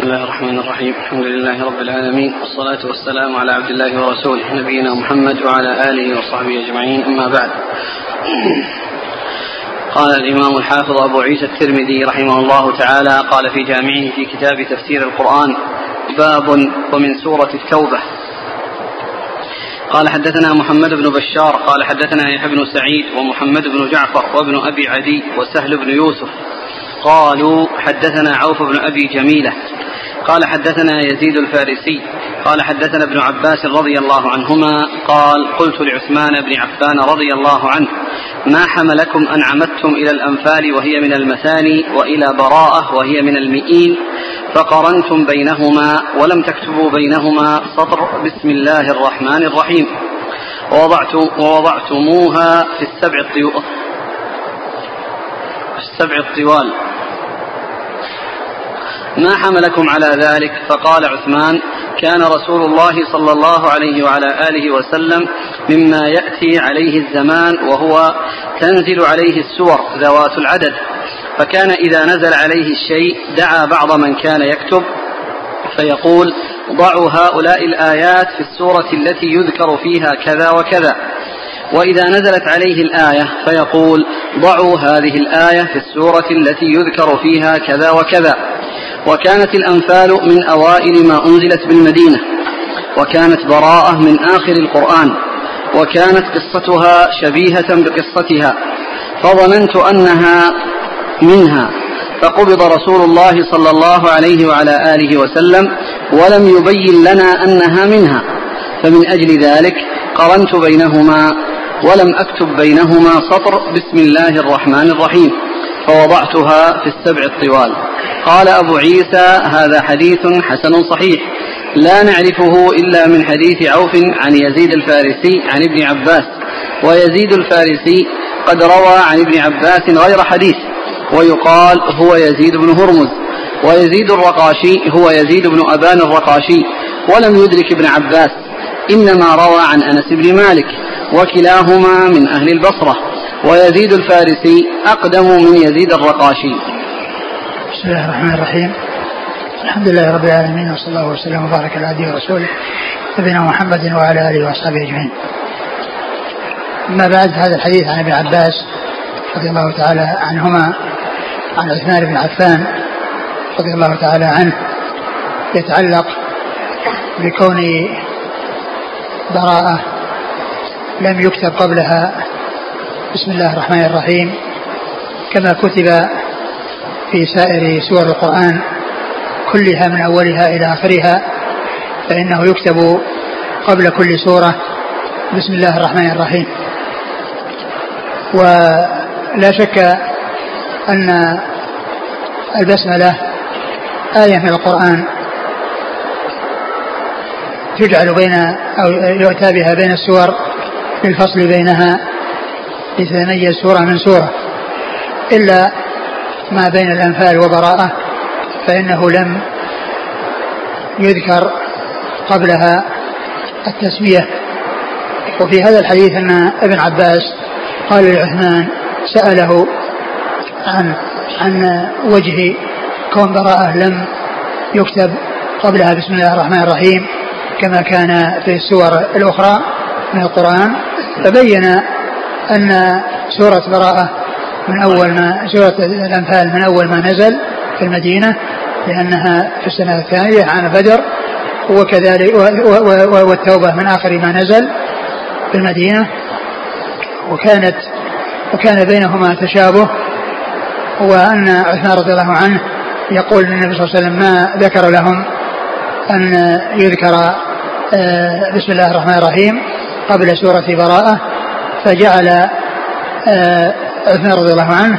بسم الله الرحمن الرحيم. الحمد لله رب العالمين. والصلاة والسلام على عبد الله ورسوله نبينا محمد وعلى آله وصحبه أجمعين. أما بعد. قال الإمام الحافظ أبو عيسى الترمذي رحمه الله تعالى قال في جامعه في كتاب تفسير القرآن باب ومن سورة التوبة. قال حدثنا محمد بن بشار قال حدثنا يحيى بن سعيد ومحمد بن جعفر وابن أبي عدي وسهل بن يوسف. قالوا حدثنا عوف بن أبي جميلة. قال حدثنا يزيد الفارسي قال حدثنا ابن عباس رضي الله عنهما قال قلت لعثمان بن عفان رضي الله عنه ما حملكم أن عمدتم إلى الأنفال وهي من المثاني وإلى براءة وهي من المئين فقرنتم بينهما ولم تكتبوا بينهما سطر بسم الله الرحمن الرحيم ووضعت ووضعتموها في السبع الطيور السبع الطوال ما حملكم على ذلك؟ فقال عثمان كان رسول الله صلى الله عليه وعلى آله وسلم مما يأتي عليه الزمان وهو تنزل عليه السور ذوات العدد. فكان إذا نزل عليه الشيء دعا بعض من كان يكتب فيقول ضعوا هؤلاء الآيات في السورة التي يذكر فيها كذا وكذا. وإذا نزلت عليه الآية فيقول ضعوا هذه الآية في السورة التي يذكر فيها كذا وكذا. وكانت الأنفال من أوائل ما أنزلت بالمدينة وكانت براءة من آخر القرآن وكانت قصتها شبيهة بقصتها فظننت أنها منها فقبض رسول الله صلى الله عليه وعلى آله وسلم ولم يبين لنا أنها منها فمن أجل ذلك قرنت بينهما ولم أكتب بينهما سطر بسم الله الرحمن الرحيم. فوضعتها في السبع الطوال. قال أبو عيسى هذا حديث حسن صحيح. لا نعرفه إلا من حديث عوف عن يزيد الفارسي عن ابن عباس. ويزيد الفارسي قد روى عن ابن عباس غير حديث ويقال هو يزيد بن هرمز. ويزيد الرقاشي هو يزيد بن أبان الرقاشي. ولم يدرك ابن عباس إنما روى عن أنس بن مالك وكلاهما من أهل البصرة. ويزيد الفارسي أقدم من يزيد الرقاشي بسم الله الرحمن الرحيم الحمد لله رب العالمين وصلى الله وسلم وبارك على عبده ورسوله نبينا محمد وعلى آله وأصحابه أجمعين. أما بعد هذا الحديث عن ابن عباس رضي الله تعالى عنهما عن عثمان بن عفان رضي الله تعالى عنه يتعلق بكون براءة لم يكتب قبلها بسم الله الرحمن الرحيم. كما كتب في سائر سور القرآن كلها من أولها إلى آخرها فإنه يكتب قبل كل سورة بسم الله الرحمن الرحيم. ولا شك أن البسملة آية من القرآن تجعل بين أو يؤتى بها بين السور للفصل بينها لتتميز سورة من سورة. إلا ما بين الأنفال وبراءة فإنه لم يذكر قبلها التسمية. وفي هذا الحديث أن ابن عباس قال لعثمان سأله عن عن وجه كون براءة لم يكتب قبلها بسم الله الرحمن الرحيم كما كان في السور الأخرى من القرآن فبين أن سورة براءة من أول ما سورة الأنفال من أول ما نزل في المدينة لأنها في السنة الثانية عام بدر وكذلك والتوبة من آخر ما نزل في المدينة. وكانت وكان بينهما تشابه وأن عثمان رضي الله عنه يقول النبي صلى الله عليه وسلم ما ذكر لهم أن يذكر آه، بسم الله الرحمن الرحيم قبل سورة براءة. فجعل آه، عثمان رضي الله عنه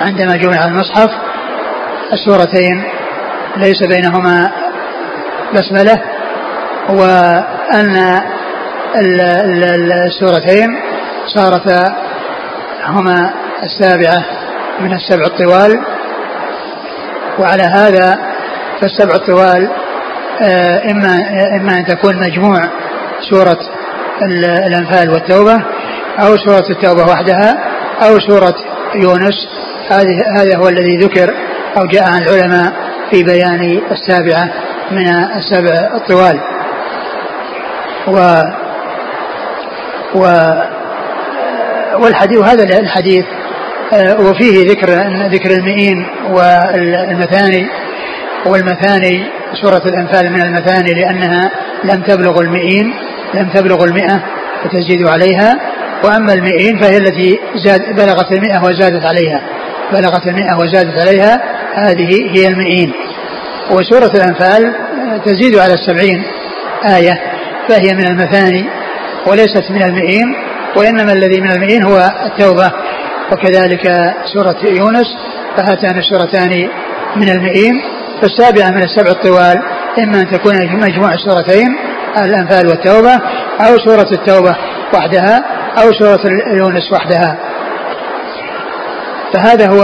عندما جمع المصحف السورتين ليس بينهما بسملة وأن السورتين صارتا هما السابعة من السبع الطوال. وعلى هذا فالسبع الطوال آه، إما إما أن تكون مجموع سورة الأنفال والتوبة أو سورة التوبة وحدها أو سورة يونس. هذا هو الذي ذكر أو جاء عن العلماء في بيان السابعة من السبع الطوال. و و والحديث وهذا الحديث آه، وفيه ذكر ذكر المئين والمثاني. والمثاني سورة الأنفال من المثاني لأنها لم تبلغ المئين لم تبلغ المئة فتزيد عليها. وأما المئين فهي التي زاد بلغت المئة وزادت عليها. بلغت المئة وزادت عليها هذه هي المئين. وسورة الأنفال تزيد على السبعين آية فهي من المثاني وليست من المئين وإنما الذي من المئين هو التوبة. وكذلك سورة يونس فهاتان السورتان من المئين. فالسابعة من السبع الطوال إما أن تكون مجموع السورتين الأنفال والتوبة أو سورة التوبة وحدها. أو سورة يونس وحدها. فهذا هو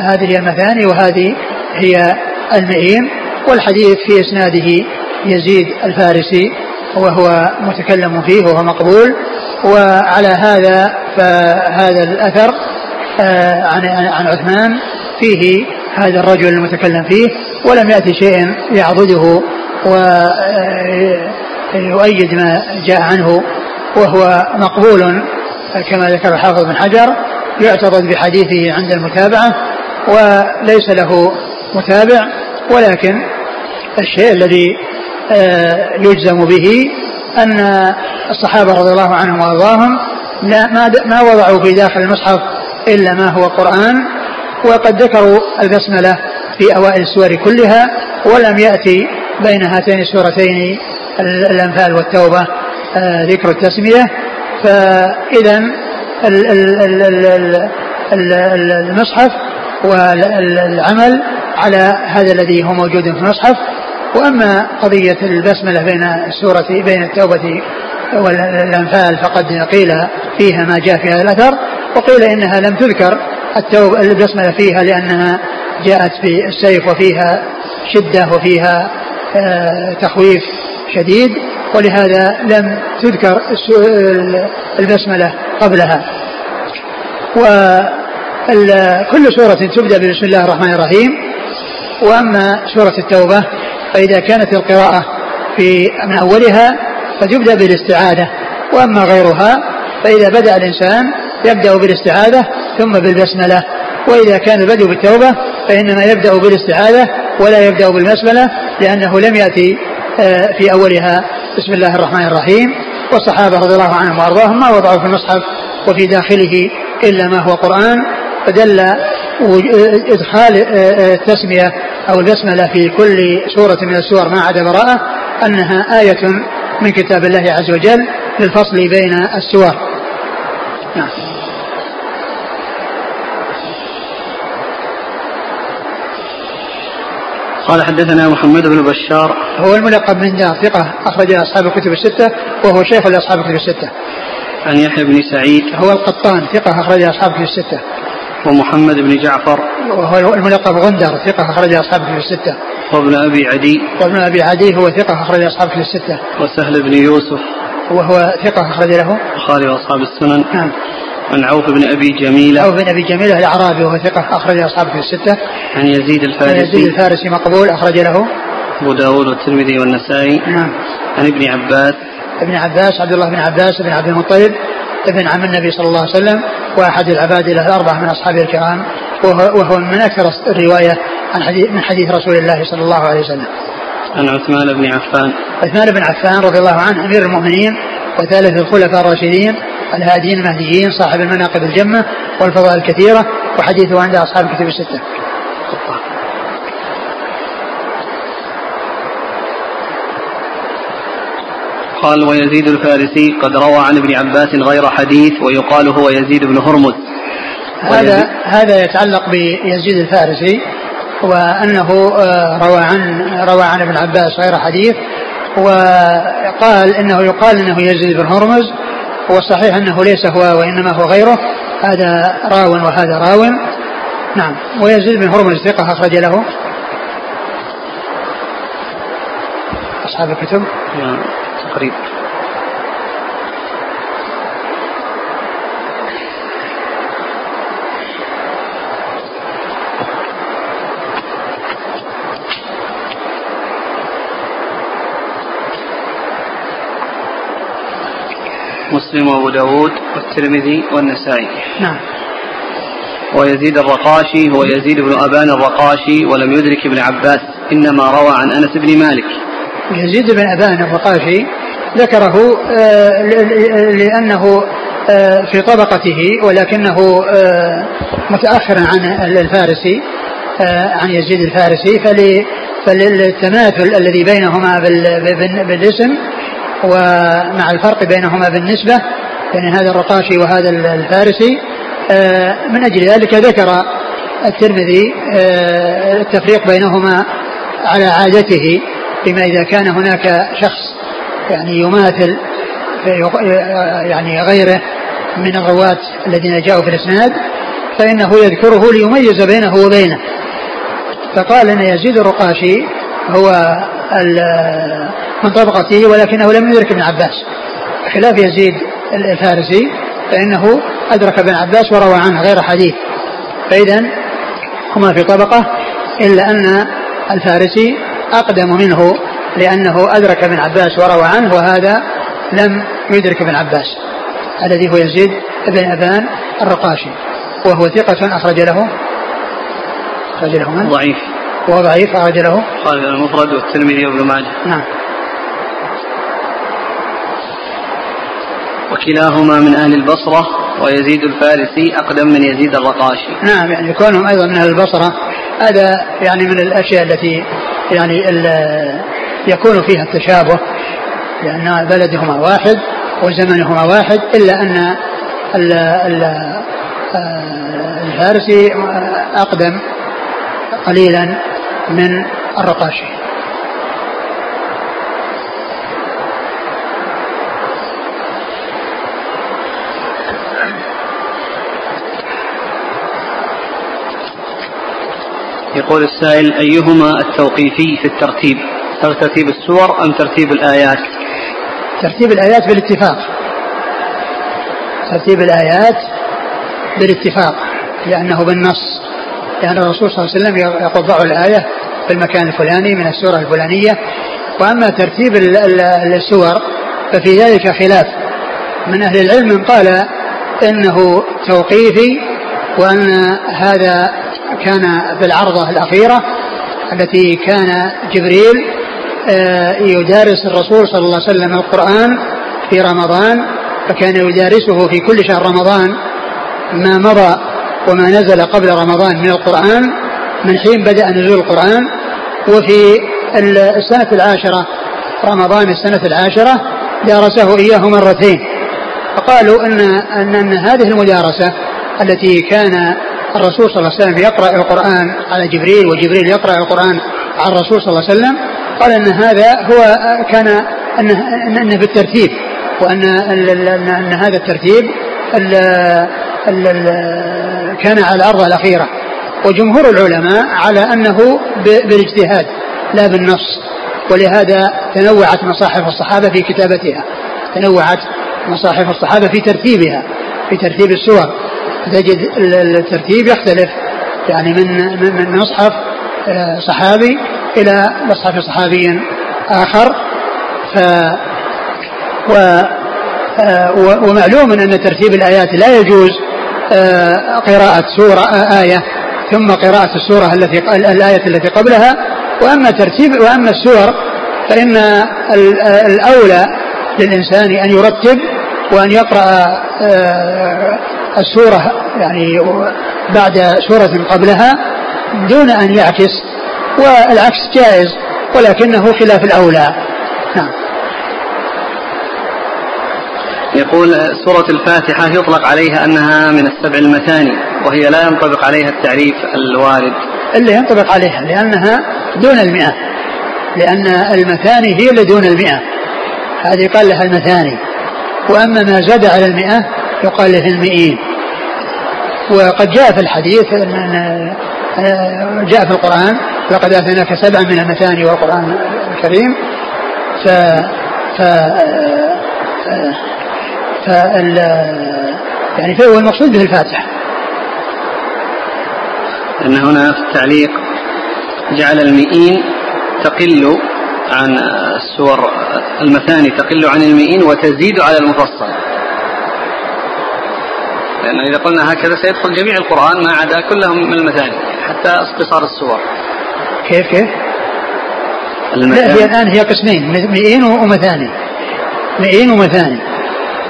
هذه المثاني وهذه هي المئين والحديث في إسناده يزيد الفارسي وهو متكلم فيه وهو مقبول. وعلى هذا فهذا الأثر آه، عن عن عثمان فيه هذا الرجل المتكلم فيه. ولم يأتي شيء يعضده ويؤيد ما جاء عنه. وهو مقبول كما ذكر الحافظ بن حجر يعترض بحديثه عند المتابعة وليس له متابع ولكن الشيء الذي آه، يجزم به أن الصحابة رضي الله عنهم وأرضاهم ما ما وضعوا في داخل المصحف إلا ما هو قرآن وقد ذكروا البسملة في أوائل السور كلها ولم يأتي بين هاتين السورتين الأنفال والتوبة. ذكر التسمية فإذا المصحف والعمل على هذا الذي هو موجود في المصحف. وأما قضية البسملة بين السورة بين التوبة والأنفال فقد قيل فيها ما جاء في هذا الأثر وقيل إنها لم تذكر التوبه البسملة فيها لأنها جاءت في السيف وفيها شدة وفيها آه، تخويف شديد. ولهذا لم تذكر البسملة قبلها. وكل سورة تبدأ بسم الله الرحمن الرحيم. وأما سورة التوبة فإذا كانت القراءة في من أولها فتبدأ بالاستعاذة. وأما غيرها فإذا بدأ الإنسان يبدأ بالاستعاذة ثم بالبسملة. وإذا كان البدء بالتوبة فإنما يبدأ بالاستعاذة ولا يبدأ بالبسملة لأنه لم يأتي آه، في أولها. بسم الله الرحمن الرحيم. والصحابة رضي الله عنهم وأرضاهم ما وضعوا في المصحف وفي داخله إلا ما هو قرآن. فدل إدخال التسمية أو البسملة في كل سورة من السور ما عدا براءة أنها آية من كتاب الله عز وجل للفصل بين السور. نعم. قال حدثنا محمد بن بشار. هو الملقب من ثقة أخرج أصحاب الكتب الستة وهو شيخ لأصحاب الكتب الستة. عن يحيى بن سعيد. هو القطان ثقة أخرج أصحاب الكتب الستة. ومحمد بن جعفر. وهو الملقب غندر ثقة أخرج أصحاب الكتب الستة. وابن أبي عدي. وابن أبي عدي هو ثقة أخرج أصحاب الكتب الستة. وسهل بن يوسف. وهو ثقة أخرج له. البخاري وأصحاب السنن. نعم. عن عوف بن أبي جميلة. عوف بن أبي جميلة الأعرابي وهو ثقة أخرج أصحابه في الستة. عن يزيد الفارسي عن يزيد الفارسي. مقبول أخرج له. أبو داود والترمذي والنسائي. نعم. عن ابن عباس. ابن عباس عبد الله بن عباس بن عبد المطلب ابن عم النبي صلى الله عليه وسلم وأحد العباد له الأربعة من أصحابه الكرام وهو, من أكثر الرواية عن حديث من حديث رسول الله صلى الله عليه وسلم. عن عثمان بن عفان. عثمان بن عفان رضي الله عنه أمير المؤمنين وثالث الخلفاء الراشدين الهاديين المهديين صاحب المناقب الجمة والفضائل الكثيرة وحديثه عند أصحاب الكتب الستة. قال ويزيد الفارسي قد روى عن ابن عباس غير حديث ويقال هو يزيد بن هرمز هذا هذا يتعلق بيزيد الفارسي وأنه آه، روى عن روى عن ابن عباس غير حديث وقال إنه يقال إنه يزيد بن هرمز والصحيح إنه ليس هو وإنما هو غيره هذا راو وهذا راو. نعم ويزيد بن هرمز ثقة أخرج له. أصحاب الكتب؟ نعم تقريبا. مسلم وأبو داود والترمذي والنسائي. نعم. ويزيد الرقاشي هو يزيد بن أبان الرقاشي ولم يدرك ابن عباس إنما روى عن أنس بن مالك. يزيد بن أبان الرقاشي ذكره آه، لأنه آه، في طبقته ولكنه آه، متأخر عن الفارسي عن يزيد الفارسي فللتماثل الذي بينهما بالاسم ومع الفرق بينهما بالنسبة بين هذا الرقاشي وهذا الفارسي. من أجل ذلك ذكر الترمذي التفريق بينهما على عادته بما إذا كان هناك شخص يعني يماثل يعني غيره من الرواة الذين جاءوا في الإسناد فإنه يذكره ليميز بينه وبينه. فقال أن يزيد الرقاشي هو من طبقته ولكنه لم يدرك ابن عباس. خلاف يزيد الفارسي فإنه أدرك ابن عباس وروى عنه غير حديث. فإذا هما في طبقة إلا أن الفارسي أقدم منه لأنه أدرك ابن عباس وروى عنه وهذا لم يدرك ابن عباس. الذي هو يزيد بن أبان الرقاشي وهو ثقة أخرج له. أخرج له من؟ ضعيف. وهو ضعيف أخرج له. قال المفرد والترمذي وابن ماجه. نعم. وكلاهما من أهل البصرة ويزيد الفارسي أقدم من يزيد الرقاشي. نعم يعني كونهم أيضا من أهل البصرة هذا يعني من الأشياء التي يعني يكون فيها التشابه لأن بلدهما واحد وزمنهما واحد إلا أن الفارسي أقدم قليلا. من الرقاشي يقول السائل أيهما التوقيفي في الترتيب؟ ترتيب السور أم ترتيب الآيات؟ ترتيب الآيات بالاتفاق. ترتيب الآيات بالاتفاق لأنه بالنص. لأن الرسول صلى الله عليه وسلم ضعوا الآية في المكان الفلاني من السورة الفلانية. وأما ترتيب السور ففي ذلك خلاف. من أهل العلم من قال إنه توقيفي وأن هذا كان في العرضة الأخيرة التي كان جبريل آه، يدارس الرسول صلى الله عليه وسلم القرآن في رمضان فكان يدارسه في كل شهر رمضان. ما مضى وما نزل قبل رمضان من القرآن من حين بدأ نزول القرآن وفي السنة العاشرة رمضان السنة العاشرة دارسه إياه مرتين. فقالوا أن, أن, أن هذه المدارسة التي كان الرسول صلى الله عليه وسلم يقرأ القرآن على جبريل وجبريل يقرأ القرآن على الرسول صلى الله عليه وسلم قال أن هذا هو كان أنه, أنه بالترتيب وأن أن هذا الترتيب ال ال كان على الأرض الأخيرة. وجمهور العلماء على أنه بالاجتهاد لا بالنص. ولهذا تنوعت مصاحف الصحابة في كتابتها. تنوعت مصاحف الصحابة في ترتيبها في ترتيب السور. تجد الترتيب يختلف. يعني من من مصحف آه، صحابي إلى مصحف صحابي آخر. ف و آه، ومعلوم أن ترتيب الآيات لا يجوز قراءة سورة آية ثم قراءة السورة التي الآية التي قبلها. وأما ترتيب وأما السور فإن الأولى للإنسان أن يرتب وأن يقرأ السورة يعني بعد سورة قبلها دون أن يعكس والعكس جائز ولكنه خلاف الأولى. نعم. يقول سورة الفاتحة يطلق عليها أنها من السبع المثاني وهي لا ينطبق عليها التعريف الوارد. اللي ينطبق عليها لأنها دون المئة. لأن المثاني هي اللي دون المئة. هذه قال لها المثاني. وأما ما زاد على المئة يقال له المئين. وقد جاء في الحديث أن جاء في القرآن لقد آتيناك سبعا من المثاني والقرآن الكريم. ف ف ف يعني فهو المقصود به الفاتحة. أن هنا في التعليق جعل المئين تقل عن السور المثاني تقل عن المئين وتزيد على المفصل. لأن إذا قلنا هكذا سيدخل جميع القرآن ما عدا كلهم من المثاني حتى اختصار السور. كيف كيف؟ لا هي الآن هي قسمين مئين ومثاني. مئين ومثاني.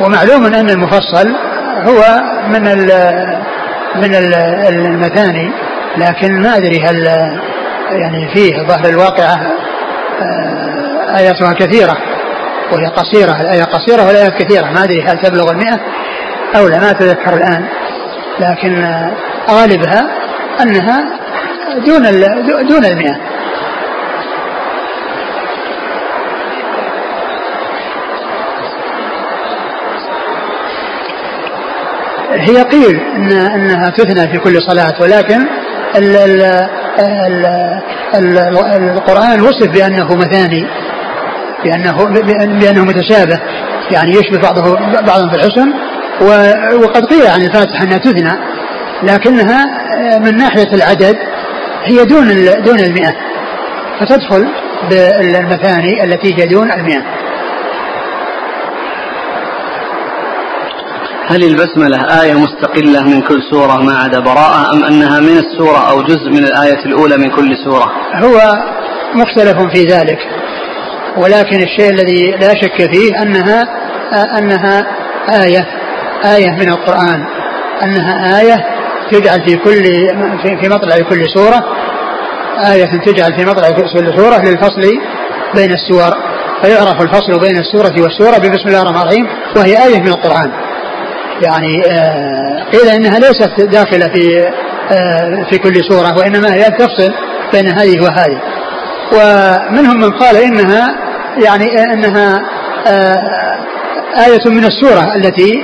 ومعلوم أن المفصل هو من ال من المثاني لكن ما أدري هل يعني فيه ظهر الواقعة آه، آياتها كثيرة وهي قصيرة الآية قصيرة والآيات كثيرة ما أدري هل تبلغ المئة أو لا ما أتذكر الآن. لكن غالبها أنها دون دون المئة. هي قيل إن إنها تثنى في كل صلاة ولكن ال ال ال ال القرآن وصف بأنه مثاني بانه بأنه متشابه يعني يشبه بعضه بعضا في الحسن وقد قيل عن الفاتحة أنها تثنى لكنها من ناحية العدد هي دون دون المئة فتدخل بالمثاني التي هي دون المئة. هل البسملة آية مستقلة من كل سورة ما عدا براءة أم أنها من السورة أو جزء من الآية الأولى من كل سورة؟ هو مختلف في ذلك ولكن الشيء الذي لا شك فيه أنها أنها آية آية من القرآن أنها آية تجعل في كل في مطلع كل سورة آية تجعل في مطلع كل سورة للفصل بين السور فيعرف الفصل بين السورة والسورة ببسم الله الرحمن الرحيم وهي آية من القرآن. يعني آه، قيل إنها ليست داخلة في آه، في كل سوره وإنما هي تفصل بين هذه وهذه. ومنهم من قال إنها يعني إنها آه، آية من السورة التي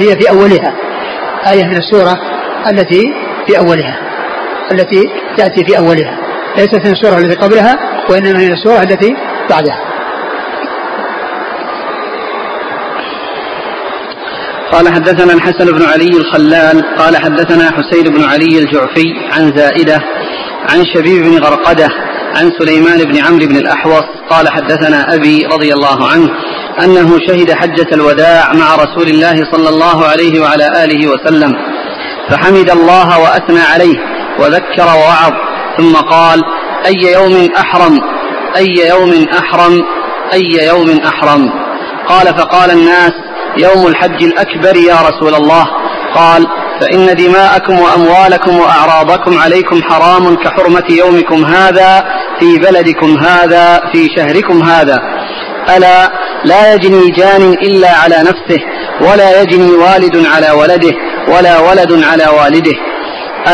هي في أولها. آية من السورة التي في أولها التي تأتي في أولها. ليست من السورة التي قبلها وإنما من السورة التي بعدها. قال حدثنا الحسن بن علي الخلال قال حدثنا حسين بن علي الجعفي عن زائدة عن شبيب بن غرقدة عن سليمان بن عمرو بن الأحوص قال حدثنا أبي رضي الله عنه أنه شهد حجة الوداع مع رسول الله صلى الله عليه وعلى آله وسلم فحمد الله وأثنى عليه وذكر ووعظ ثم قال أي يوم أحرم؟ أي يوم أحرم؟ أي يوم أحرم؟ قال فقال الناس يوم الحج الأكبر يا رسول الله. قال فإن دماءكم وأموالكم وأعراضكم عليكم حرام كحرمة يومكم هذا في بلدكم هذا في شهركم هذا. ألا لا يجني جان إلا على نفسه ولا يجني والد على ولده ولا ولد على والده.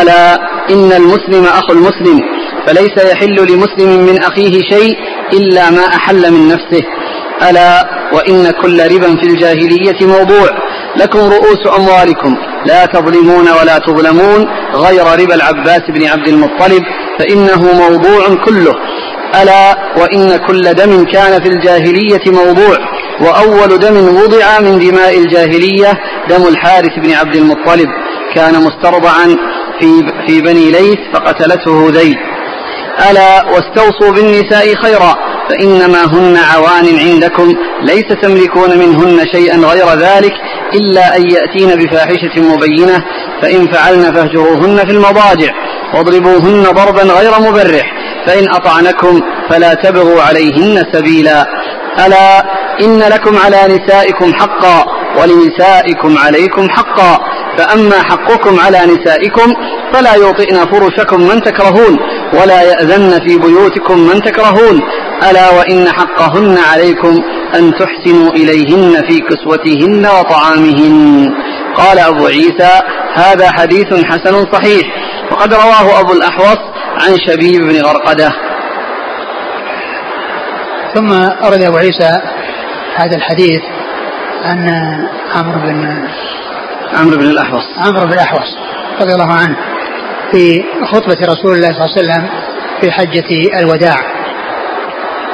ألا إن المسلم أخو المسلم فليس يحل لمسلم من أخيه شيء إلا ما أحل من نفسه. ألا وإن كل ربا في الجاهلية موضوع لكم رؤوس أموالكم لا تظلمون ولا تظلمون غير ربا العباس بن عبد المطلب فإنه موضوع كله ألا وإن كل دم كان في الجاهلية موضوع وأول دم وضع من دماء الجاهلية دم الحارث بن عبد المطلب كان مسترضعا في, في بني ليث فقتلته ذيل ألا واستوصوا بالنساء خيرا فإنما هن عوان عندكم ليس تملكون منهن شيئا غير ذلك إلا أن يأتين بفاحشة مبينة فإن فعلن فاهجروهن في المضاجع واضربوهن ضربا غير مبرح فإن أطعنكم فلا تبغوا عليهن سبيلا. ألا إن لكم على نسائكم حقا ولنسائكم عليكم حقا. فأما حقكم على نسائكم فلا يوطئن فرشكم من تكرهون ولا يأذن في بيوتكم من تكرهون ألا وإن حقهن عليكم أن تحسنوا إليهن في كسوتهن وطعامهن. قال أبو عيسى هذا حديث حسن صحيح. وقد رواه أبو الأحوص عن شبيب بن غرقدة. ثم أرد أبو عيسى هذا الحديث عن عمرو بن عمرو بن الأحوص. عمرو بن الأحوص رضي الله عنه في خطبة رسول الله صلى الله عليه وسلم في حجة الوداع.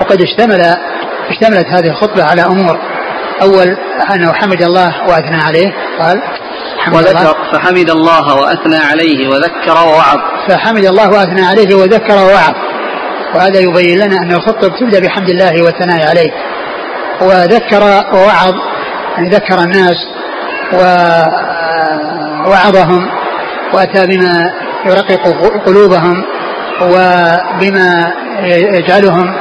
وقد اشتمل اشتملت هذه الخطبة على أمور. أول أنه حمد الله وأثنى عليه. قال وذكر الله. فحمد الله وأثنى عليه وذكر ووعظ. فحمد الله وأثنى عليه وذكر ووعظ. وهذا يبين لنا أن الخطبة تبدأ بحمد الله والثناء عليه. وذكر ووعظ يعني ذكر الناس و وعظهم وأتى بما يرقق قلوبهم وبما يجعلهم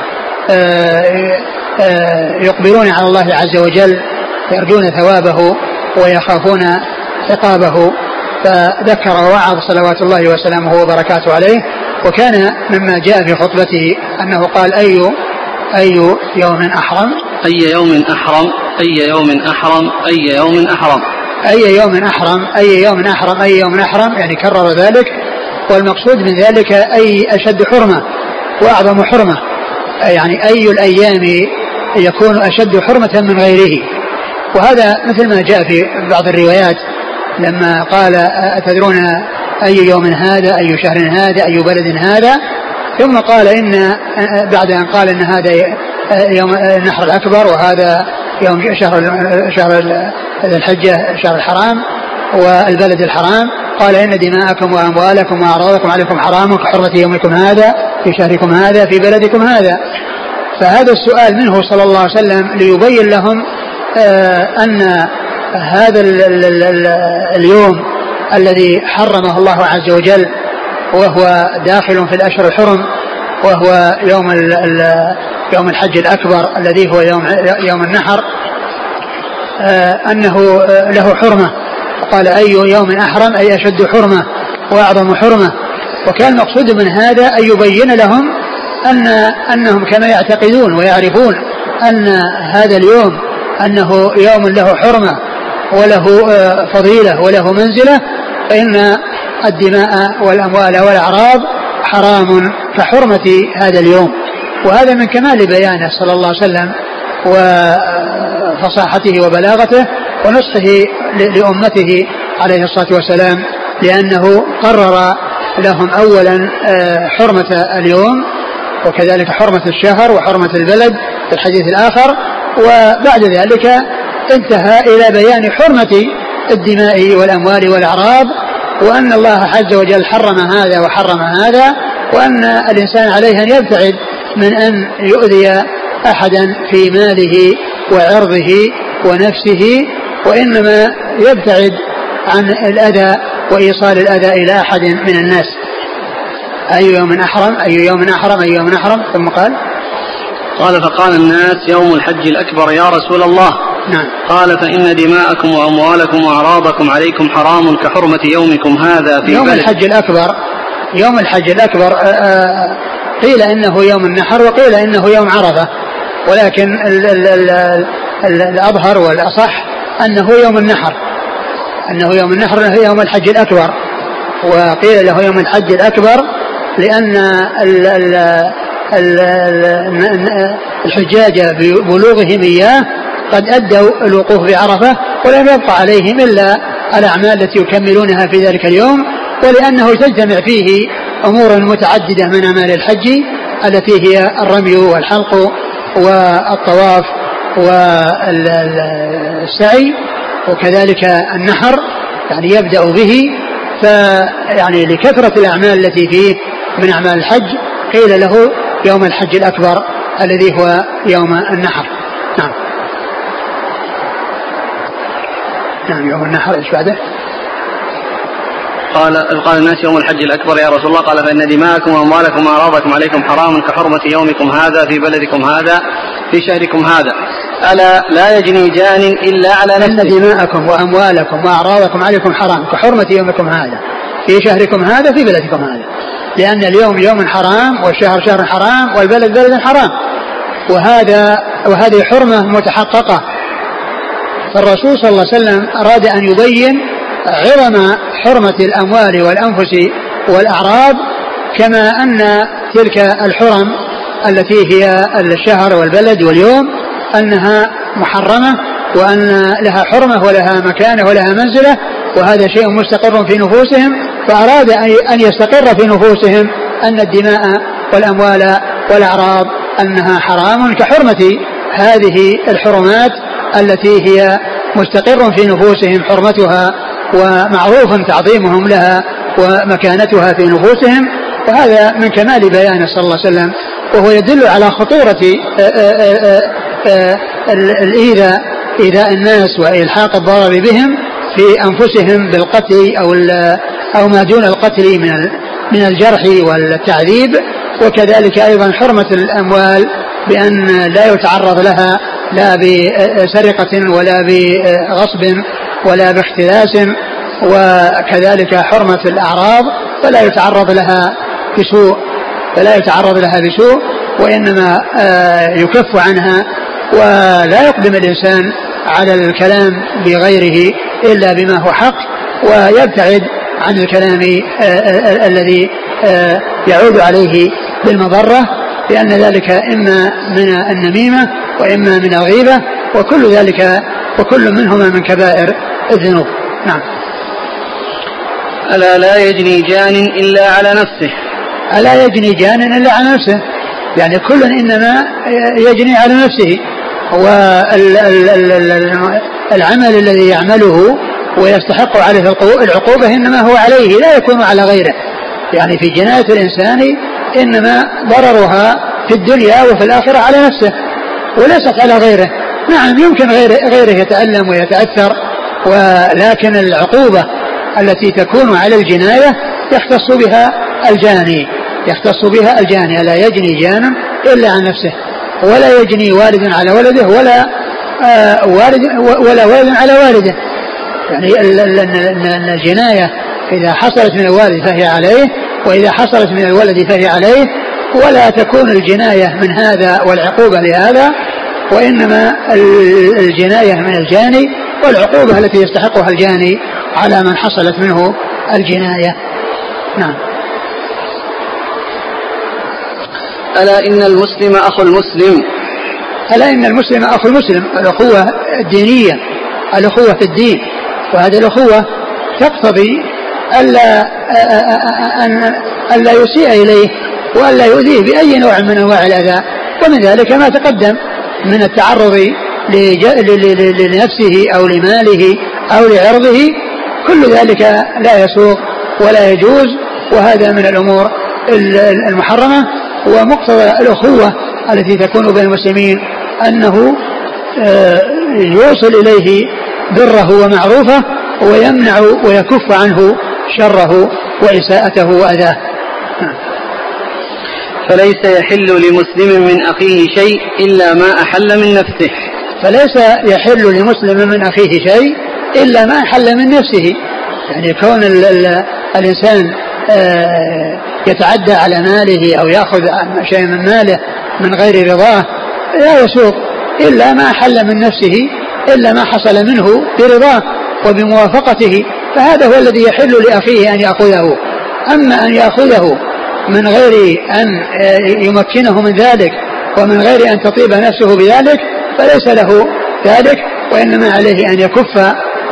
آه، آه، يقبلون على الله عز وجل يرجون ثوابه ويخافون عقابه. فذكر ووعظ صلوات الله وسلامه وبركاته عليه. وكان مما جاء في خطبته أنه قال أي أي يوم أحرم؟ أي يوم أحرم؟ أي يوم أحرم؟ أي يوم أحرم؟ أي يوم أحرم أي يوم أحرم أي يوم أحرم يعني كرر ذلك والمقصود من ذلك أي أشد حرمة وأعظم حرمة يعني أي الأيام يكون أشد حرمة من غيره. وهذا مثل ما جاء في بعض الروايات لما قال أتدرون أي يوم هذا أي شهر هذا أي بلد هذا؟ ثم قال إن بعد أن قال إن هذا يوم النحر الأكبر وهذا يوم شهر شهر الحجة شهر الحرام والبلد الحرام قال إن دماءكم وأموالكم وأعراضكم عليكم حرام كحرمة يومكم هذا في شهركم هذا في بلدكم هذا. فهذا السؤال منه صلى الله عليه وسلم ليبين لهم آه، أن هذا اليوم الذي حرمه الله عز وجل وهو داخل في الأشهر الحرم وهو يوم يوم الحج الأكبر الذي هو يوم يوم النحر أنه آه، له حرمة. قال أي يوم أحرم أي أشد حرمة وأعظم حرمة. وكان المقصود من هذا أن يبين لهم أن أنهم كما يعتقدون ويعرفون أن هذا اليوم أنه يوم له حرمة وله آه، فضيلة وله منزلة فإن الدماء والأموال والأعراض حرام كحرمة هذا اليوم. وهذا من كمال بيانه صلى الله عليه وسلم. وفصاحته وبلاغته ونصحه لأمته عليه الصلاة والسلام لأنه قرر لهم أولا آه، حرمة اليوم وكذلك حرمة الشهر وحرمة البلد في الحديث الآخر وبعد ذلك انتهى إلى بيان حرمة الدماء والأموال والأعراض وأن الله عز وجل حرم هذا وحرم هذا وأن الإنسان عليه أن يبتعد من أن يؤذي أحدا في ماله وعرضه ونفسه وإنما يبتعد عن الأذى وإيصال الأذى إلى أحد من الناس. أي يوم أحرم؟ أي يوم أحرم؟ أي يوم أحرم؟ ثم قال قال فقال الناس يوم الحج الأكبر يا رسول الله. نعم. قال فإن دماءكم وأموالكم وأعراضكم عليكم حرام كحرمة يومكم هذا في يوم بلد. الحج الأكبر يوم الحج الأكبر آه، آه، قيل إنه يوم النحر وقيل إنه يوم عرفة. ولكن ال ال ال ال الأظهر والأصح أنه يوم النحر. أنه يوم النحر يوم الحج الأكبر. وقيل له يوم الحج الأكبر لأن ال ال الحجاج ببلوغهم إياه قد أدوا الوقوف بعرفة ولم يبقى عليهم إلا الأعمال التي يكملونها في ذلك اليوم ولأنه تجتمع فيه أمور متعددة من أعمال الحج التي هي الرمي والحلق والطواف والسعي وكذلك النحر يعني يبدأ به فيعني لكثرة الأعمال التي فيه من أعمال الحج قيل له يوم الحج الأكبر الذي هو يوم النحر نعم نعم يوم النحر إيش بعده؟ قال قال الناس يوم الحج الأكبر يا رسول الله. قال فإن دماءكم وأموالكم وأعراضكم عليكم حرام كحرمة يومكم هذا في بلدكم هذا في شهركم هذا. ألا لا يجني جان إلا على نفسه. ان دماءكم وأموالكم وأعراضكم عليكم حرام كحرمة يومكم هذا في شهركم هذا في بلدكم هذا. لأن اليوم يوم حرام والشهر شهر حرام والبلد بلد حرام. وهذا وهذه حرمة متحققة. فالرسول صلى الله عليه وسلم أراد أن يبين عظم حرمة الأموال والأنفس والأعراض كما أن تلك الحرم التي هي الشهر والبلد واليوم أنها محرمة وأن لها حرمة ولها مكانة ولها منزلة وهذا شيء مستقر في نفوسهم فأراد أن يستقر في نفوسهم أن الدماء والأموال والأعراض أنها حرام كحرمة هذه الحرمات التي هي مستقر في نفوسهم حرمتها ومعروف تعظيمهم لها ومكانتها في نفوسهم. وهذا من كمال بيانه صلى الله عليه وسلم. وهو يدل على خطورة آه، آه، آه، الإيذاء إيذاء الناس وإلحاق الضرر بهم في أنفسهم بالقتل أو أو ما دون القتل من من الجرح والتعذيب. وكذلك أيضا حرمة الأموال بأن لا يتعرض لها لا بسرقة ولا بغصب. ولا باختلاس وكذلك حرمة الأعراض فلا يتعرض لها بسوء فلا يتعرض لها بسوء وإنما آه، يكف عنها ولا يقدم الإنسان على الكلام بغيره إلا بما هو حق ويبتعد عن الكلام آه، آه، الذي يعود عليه بالمضرة لأن ذلك إما من النميمة وإما من الغيبة وكل ذلك وكل منهما من كبائر الذنوب. نعم. ألا لا يجني جان إلا على نفسه. ألا يجني جان إلا على نفسه. يعني كل إنما يجني على نفسه. والعمل الذي يعمله ويستحق عليه العقوبة إنما هو عليه لا يكون على غيره. يعني في جناية الإنسان إنما ضررها في الدنيا وفي الآخرة على نفسه وليست على غيره. نعم يمكن غيره, غيره يتألم ويتأثر ولكن العقوبة التي تكون على الجناية يختص بها الجاني يختص بها الجاني لا يجني جانا إلا عن نفسه ولا يجني والد على ولده ولا آه والد ولا والد على والده. يعني الجناية إذا حصلت من الوالد فهي عليه وإذا حصلت من الولد فهي عليه ولا تكون الجناية من هذا والعقوبة لهذا وإنما الجناية من الجاني والعقوبة التي يستحقها الجاني على من حصلت منه الجناية. نعم. ألا إن المسلم أخو المسلم؟ ألا إن المسلم أخو المسلم؟ الأخوة الدينية الأخوة في الدين. وهذه الأخوة تقتضي ألا أن ألا يسيء إليه وألا يؤذيه بأي نوع من أنواع الأذى. ومن ذلك ما تقدم من التعرض لنفسه أو لماله أو لعرضه كل ذلك لا يسوق ولا يجوز وهذا من الأمور المحرمة. ومقتضى الأخوة التي تكون بين المسلمين أنه آه، يوصل إليه بره ومعروفه ويمنع ويكف عنه شره وإساءته وأذاه. فليس يحل لمسلم من أخيه شيء إلا ما أحل من نفسه. فليس يحل لمسلم من أخيه شيء إلا ما أحل من نفسه. يعني كون ال ال الإنسان آه، يتعدى على ماله أو يأخذ شيء من ماله من غير رضاه لا يسوق إلا ما أحل من نفسه إلا ما حصل منه برضاه وبموافقته. فهذا هو الذي يحل لأخيه أن يأخذه. أما أن يأخذه من غير أن آه، يمكنه من ذلك ومن غير أن تطيب نفسه بذلك فليس له ذلك وإنما عليه أن يكف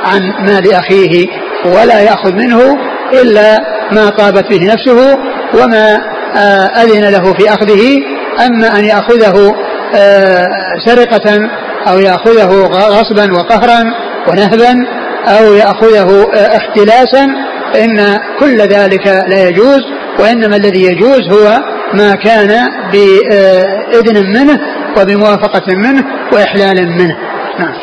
عن مال أخيه ولا يأخذ منه إلا ما طابت به نفسه وما آه، أذن له في أخذه. أما أن يأخذه آه، سرقة أو يأخذه غصبا وقهرا ونهبا أو يأخذه اختلاسا فإن كل ذلك لا يجوز وإنما الذي يجوز هو ما كان بإذن منه وبموافقة منه وإحلال منه. نعم.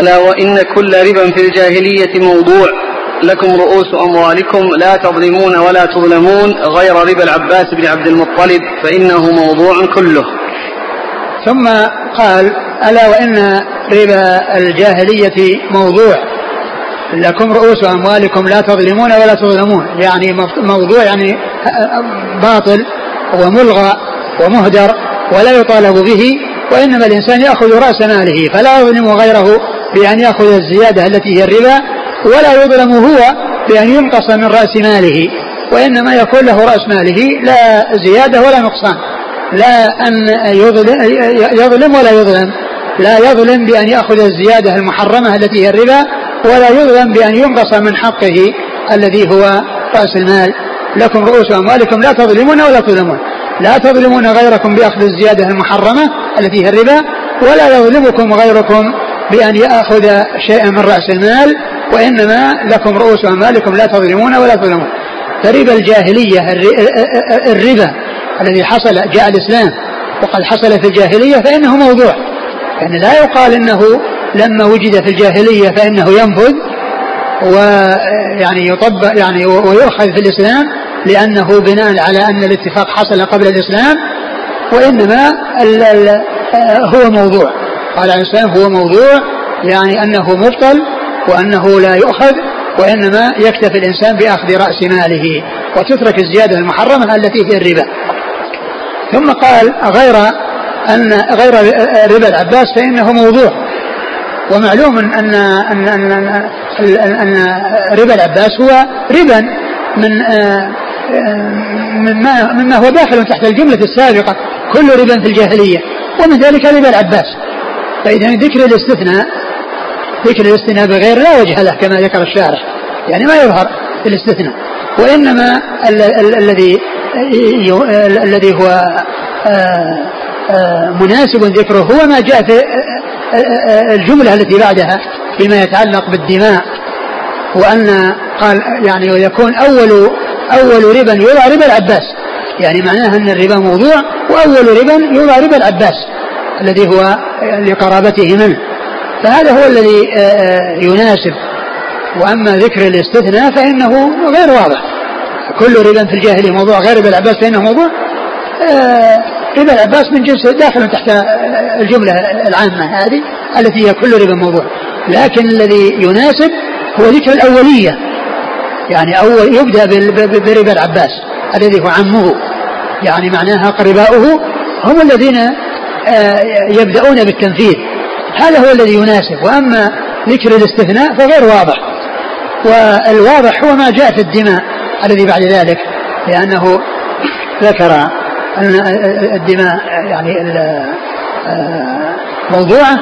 ألا وإن كل ربا في الجاهلية موضوع لكم رؤوس أموالكم لا تظلمون ولا تظلمون غير ربا العباس بن عبد المطلب فإنه موضوع كله. ثم قال ألا وإن ربا الجاهلية موضوع لكم رؤوس أموالكم لا تظلمون ولا تظلمون. يعني موضوع يعني باطل وملغى ومهدر ولا يطالب به وإنما الإنسان يأخذ رأس ماله فلا يظلم غيره بأن يأخذ الزيادة التي هي الربا ولا يظلم هو بأن ينقص من رأس ماله وإنما يكون له رأس ماله لا زيادة ولا نقصان. لا أن يظلم, يظلم ولا يظلم لا يظلم بأن يأخذ الزيادة المحرمة التي هي الربا ولا يظلم بأن ينقص من حقه الذي هو رأس المال. لكم رؤوس أموالكم لا تظلمون ولا تظلمون. لا تظلمون غيركم بأخذ الزيادة المحرمة التي هي الربا ولا يظلمكم غيركم بأن يأخذ شيئا من رأس المال وإنما لكم رؤوس أموالكم لا تظلمون ولا تظلمون. فربا الجاهلية الربا الذي حصل جاء الإسلام وقد حصل في الجاهلية فإنه موضوع. يعني لا يقال إنه لما وجد في الجاهلية فإنه ينفذ ويعني يطبق يعني ويؤخذ في الإسلام لأنه بناء على أن الاتفاق حصل قبل الإسلام وإنما ال ال هو موضوع. قال عليه السلام هو موضوع يعني أنه مبطل وأنه لا يؤخذ وإنما يكتفي الإنسان بأخذ رأس ماله وتترك الزيادة المحرمة التي في الربا. ثم قال غير أن غير ربا العباس فإنه موضوع. ومعلوم أن أن أن, أن, أن ربا العباس هو ربا من مما مما هو داخل تحت الجملة السابقة كل ربا في الجاهلية ومن ذلك ربا العباس. فإذا ذكر الاستثناء ذكر الاستثناء بغير لا وجه له كما ذكر الشارح. يعني ما يظهر في الاستثناء. وإنما الذي الذي هو آه، آه، مناسب ذكره هو ما جاء في آه، الجملة التي بعدها فيما يتعلق بالدماء وأن قال يعني ويكون أول أول ربا يوضع ربا العباس. يعني معناها أن الربا موضوع وأول ربا يوضع ربا العباس الذي هو لقرابته منه فهذا هو الذي يناسب. وأما ذكر الاستثناء فإنه غير واضح. كل ربا في الجاهلية موضوع غير ربا العباس فإنه موضوع. آه، ربا العباس من جنس داخل تحت الجملة العامة هذه التي هي كل ربا موضوع. لكن الذي يناسب هو ذكر الأولية. يعني أول يبدأ بربا العباس الذي هو عمه. يعني معناها قرباؤه هم الذين آه، يبدأون بالتنفيذ. هذا هو الذي يناسب. وأما ذكر الاستثناء فغير واضح. والواضح هو ما جاء في الدماء الذي بعد ذلك لأنه ذكر أن الدماء يعني موضوعة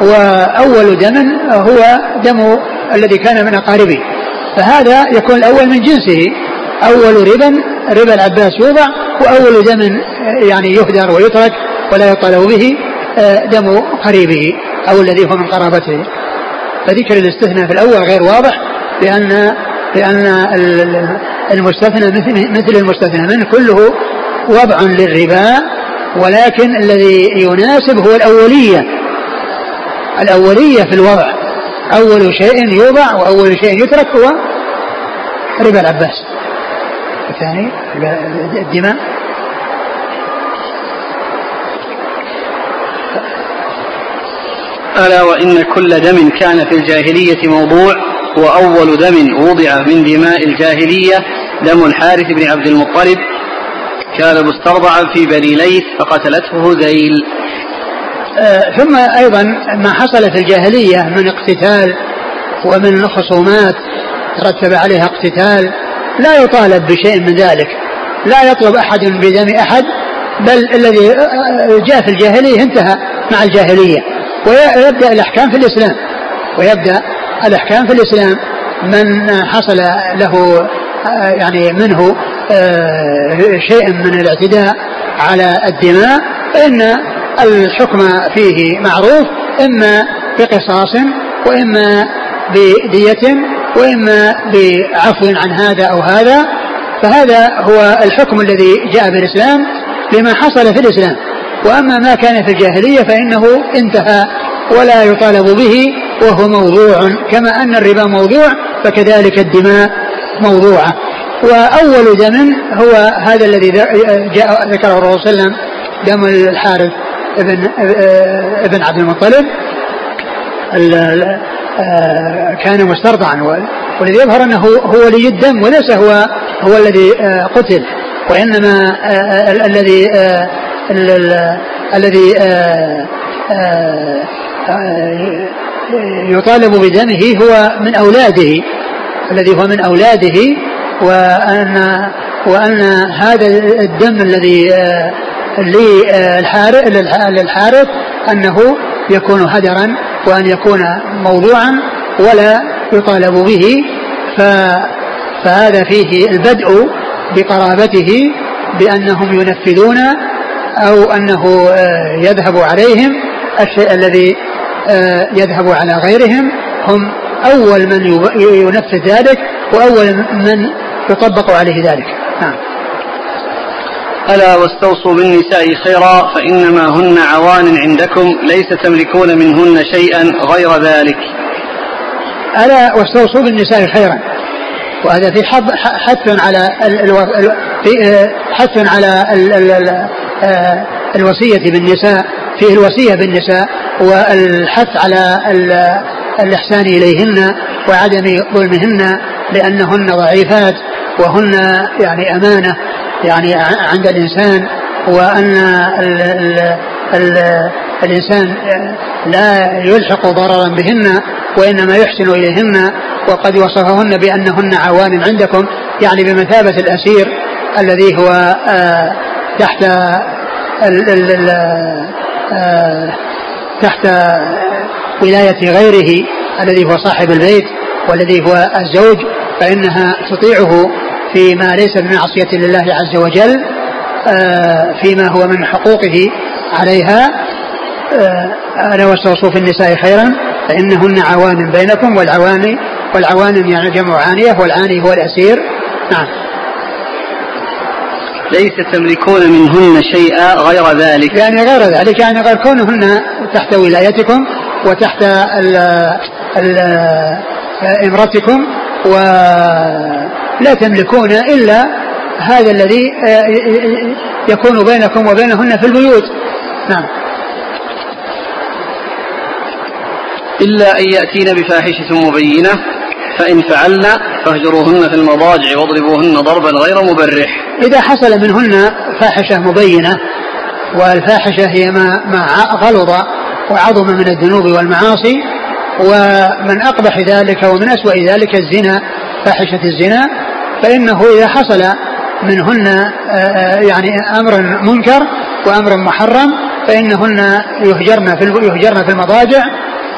وأول دم هو دم الذي كان من أقاربه. فهذا يكون الأول من جنسه. أول ربا ربا العباس يوضع وأول دم يعني يهدر ويترك ولا يطالب به دم قريبه أو الذي هو من قرابته. فذكر الاستثناء في الأول غير واضح لأن لأن المستثنى مثل المستثنى منه كله وضع للربا ولكن الذي يناسب هو الأولية. الأولية في الوضع. أول شيء يوضع وأول شيء يترك هو ربا العباس. الثاني الدماء. ألا وإن كل دم كان في الجاهلية موضوع وأول دم وضع من دماء الجاهلية دم الحارث بن عبد المطلب كان مسترضعا في بني ليث فقتلته ذيل. آه ثم أيضا ما حصل في الجاهلية من اقتتال ومن خصومات ترتب عليها اقتتال لا يطالب بشيء من ذلك. لا يطلب أحد بدم أحد بل الذي جاء في الجاهلية انتهى مع الجاهلية. ويبدأ الأحكام في الإسلام. ويبدأ الأحكام في الإسلام من حصل له يعني منه شيء من الاعتداء على الدماء فإن الحكم فيه معروف إما بقصاص وإما بدية وإما بعفو عن هذا أو هذا. فهذا هو الحكم الذي جاء بالإسلام لما حصل في الإسلام. وأما ما كان في الجاهلية فإنه انتهى ولا يطالب به وهو موضوع. كما أن الربا موضوع فكذلك الدماء موضوعة. وأول دم هو هذا الذي جاء ذكره الرسول صلى الله عليه وسلم دم الحارث ابن ابن عبد المطلب. كان مسترضعا والذي يظهر أنه هو ولي الدم وليس هو هو الذي قتل. وإنما الذي الذي يطالب بدمه هو من أولاده الذي هو من أولاده. وأن وأن هذا الدم الذي آه، للحارث أنه يكون هدرا وأن يكون موضوعا ولا يطالب به فهذا فيه البدء بقرابته بأنهم ينفذون أو أنه آه، يذهب عليهم. الشيء الذي آه، يذهب على غيرهم هم أول من ينفذ ذلك وأول من يطبق عليه ذلك. نعم. ألا واستوصوا بالنساء خيرا فإنما هن عوان عندكم ليس تملكون منهن شيئا غير ذلك. ألا واستوصوا بالنساء خيرا. وهذا في حث على في حث على آه، الوصية بالنساء فيه الوصية بالنساء والحث على الإحسان إليهن وعدم ظلمهن لأنهن ضعيفات وهن يعني أمانة يعني عند الإنسان وأن ال ال ال الإنسان لا يلحق ضررا بهن وإنما يحسن إليهن وقد وصفهن بأنهن عوان عندكم يعني بمثابة الأسير الذي هو آه تحت ال ال آه تحت ولاية غيره الذي هو صاحب البيت والذي هو الزوج فإنها تطيعه فيما ليس بمعصية لله عز وجل آه، فيما هو من حقوقه عليها آه، ألا واستوصوا في النساء خيرا فإنهن عوان بينكم والعوان والعوان يعني جمع عانية والعاني هو الأسير. نعم. ليس تملكون منهن شيئا غير ذلك. يعني غير ذلك يعني غير كونهن تحت ولايتكم وتحت ال ال امرتكم ولا تملكون إلا هذا الذي آه، يكون بينكم وبينهن في البيوت. نعم. إلا أن يأتين بفاحشة مبينة فإن فعلن فاهجروهن في المضاجع واضربوهن ضربا غير مبرح. إذا حصل منهن فاحشة مبينة والفاحشة هي ما, ما غلظ وعظم من الذنوب والمعاصي ومن أقبح ذلك ومن أسوأ ذلك الزنا فاحشة الزنا فإنه إذا حصل منهن آه، آه، يعني أمر منكر وأمر محرم فإنهن يهجرن في يهجرن في المضاجع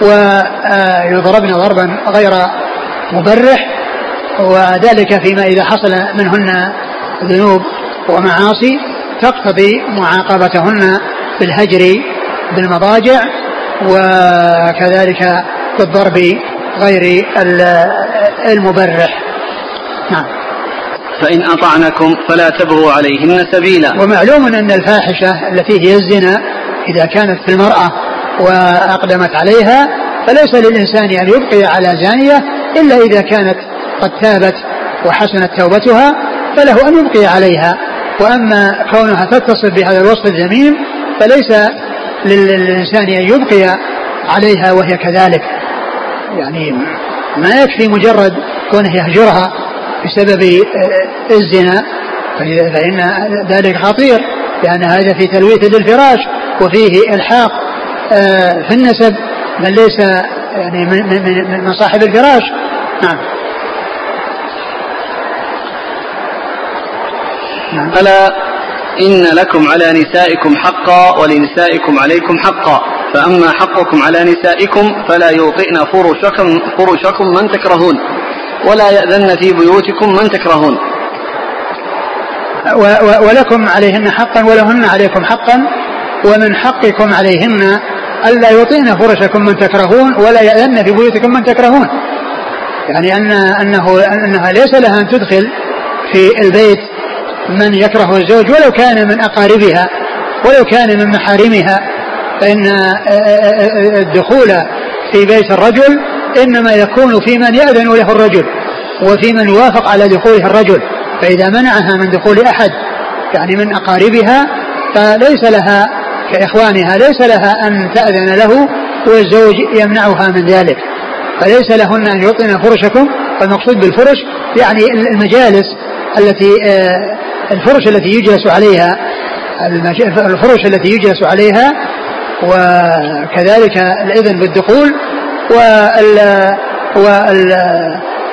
ويضربن ضربا غير مبرح وذلك فيما إذا حصل منهن ذنوب ومعاصي تقتضي معاقبتهن بالهجر بالمضاجع وكذلك بالضرب غير المبرح. نعم. فإن أطعنكم فلا تبغوا عليهن سبيلا. ومعلوم أن الفاحشة التي هي الزنا إذا كانت في المرأة وأقدمت عليها فليس للإنسان أن يبقي على زانية إلا إذا كانت قد تابت وحسنت توبتها فله أن يبقي عليها. وأما كونها تتصف بهذا الوصف الذميم فليس للإنسان أن يبقي عليها وهي كذلك. يعني ما يكفي مجرد كونه يهجرها بسبب آه، الزنا. فإن ذلك خطير لأن هذا في تلويث للفراش وفيه إلحاق آه، في النسب من ليس يعني من, صاحب الفراش. نعم. نعم. ألا إن لكم على نسائكم حقا ولنسائكم عليكم حقا. فأما حقكم على نسائكم فلا يوطئن فرشكم, فرشكم من تكرهون ولا يأذن في بيوتكم من تكرهون. ولكم عليهن حقا ولهن عليكم حقا ومن حقكم عليهن ألا يطين فرشكم من تكرهون ولا يأذن في بيوتكم من تكرهون. يعني أن أنه أنها ليس لها أن تدخل في البيت من يكره الزوج ولو كان من أقاربها ولو كان من محارمها. فإن الدخول في بيت الرجل إنما يكون في من يأذن له الرجل وفي من يوافق على دخوله الرجل فإذا منعها من دخول أحد يعني من أقاربها فليس لها كإخوانها ليس لها أن تأذن له والزوج يمنعها من ذلك فليس لهن أن يعطين فرشكم والمقصود بالفرش يعني المجالس التي آه، الفرش التي يجلس عليها الفرش التي يجلس عليها وكذلك الإذن بالدخول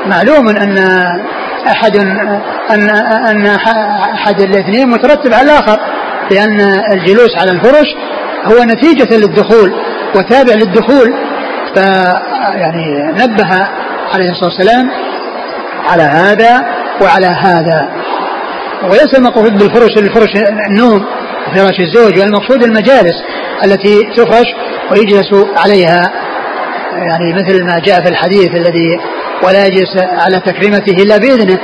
ومعلوم أن أحد أن أن أحد الاثنين مترتب على الآخر لأن الجلوس على الفرش هو نتيجة للدخول وتابع للدخول. فيعني نبه عليه الصلاة والسلام على هذا وعلى هذا. وليس المقصود بالفرش الفرش النوم فراش الزوج والمقصود المجالس. التي تفرش ويجلس عليها يعني مثل ما جاء في الحديث الذي ولا يجلس على تكريمته إلا بإذنه.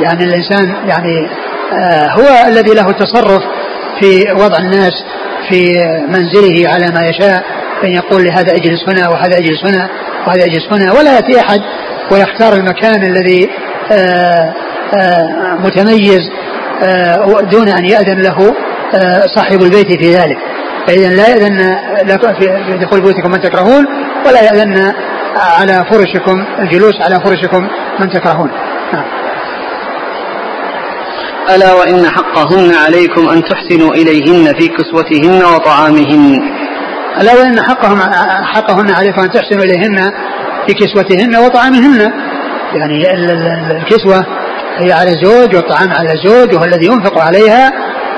يعني الإنسان يعني آه، هو الذي له التصرف في وضع الناس في منزله على ما يشاء فإن يقول لهذا اجلس هنا وهذا اجلس هنا وهذا اجلس هنا ولا يأتي أحد ويختار المكان الذي آه، آه، متميز دون أن يأذن له صاحب البيت في ذلك. فإذا لا يأذن لكم في دخول بيوتكم من تكرهون ولا يأذن على فرشكم الجلوس على فرشكم من تكرهون. نعم. ألا وإن حقهن عليكم أن تحسنوا إليهن في كسوتهن وطعامهن. ألا وإن حقهم حقهن عليكم أن تحسنوا إليهن في كسوتهن وطعامهن. يعني الكسوة هي على الزوج والطعام على الزوج وهو الذي ينفق عليها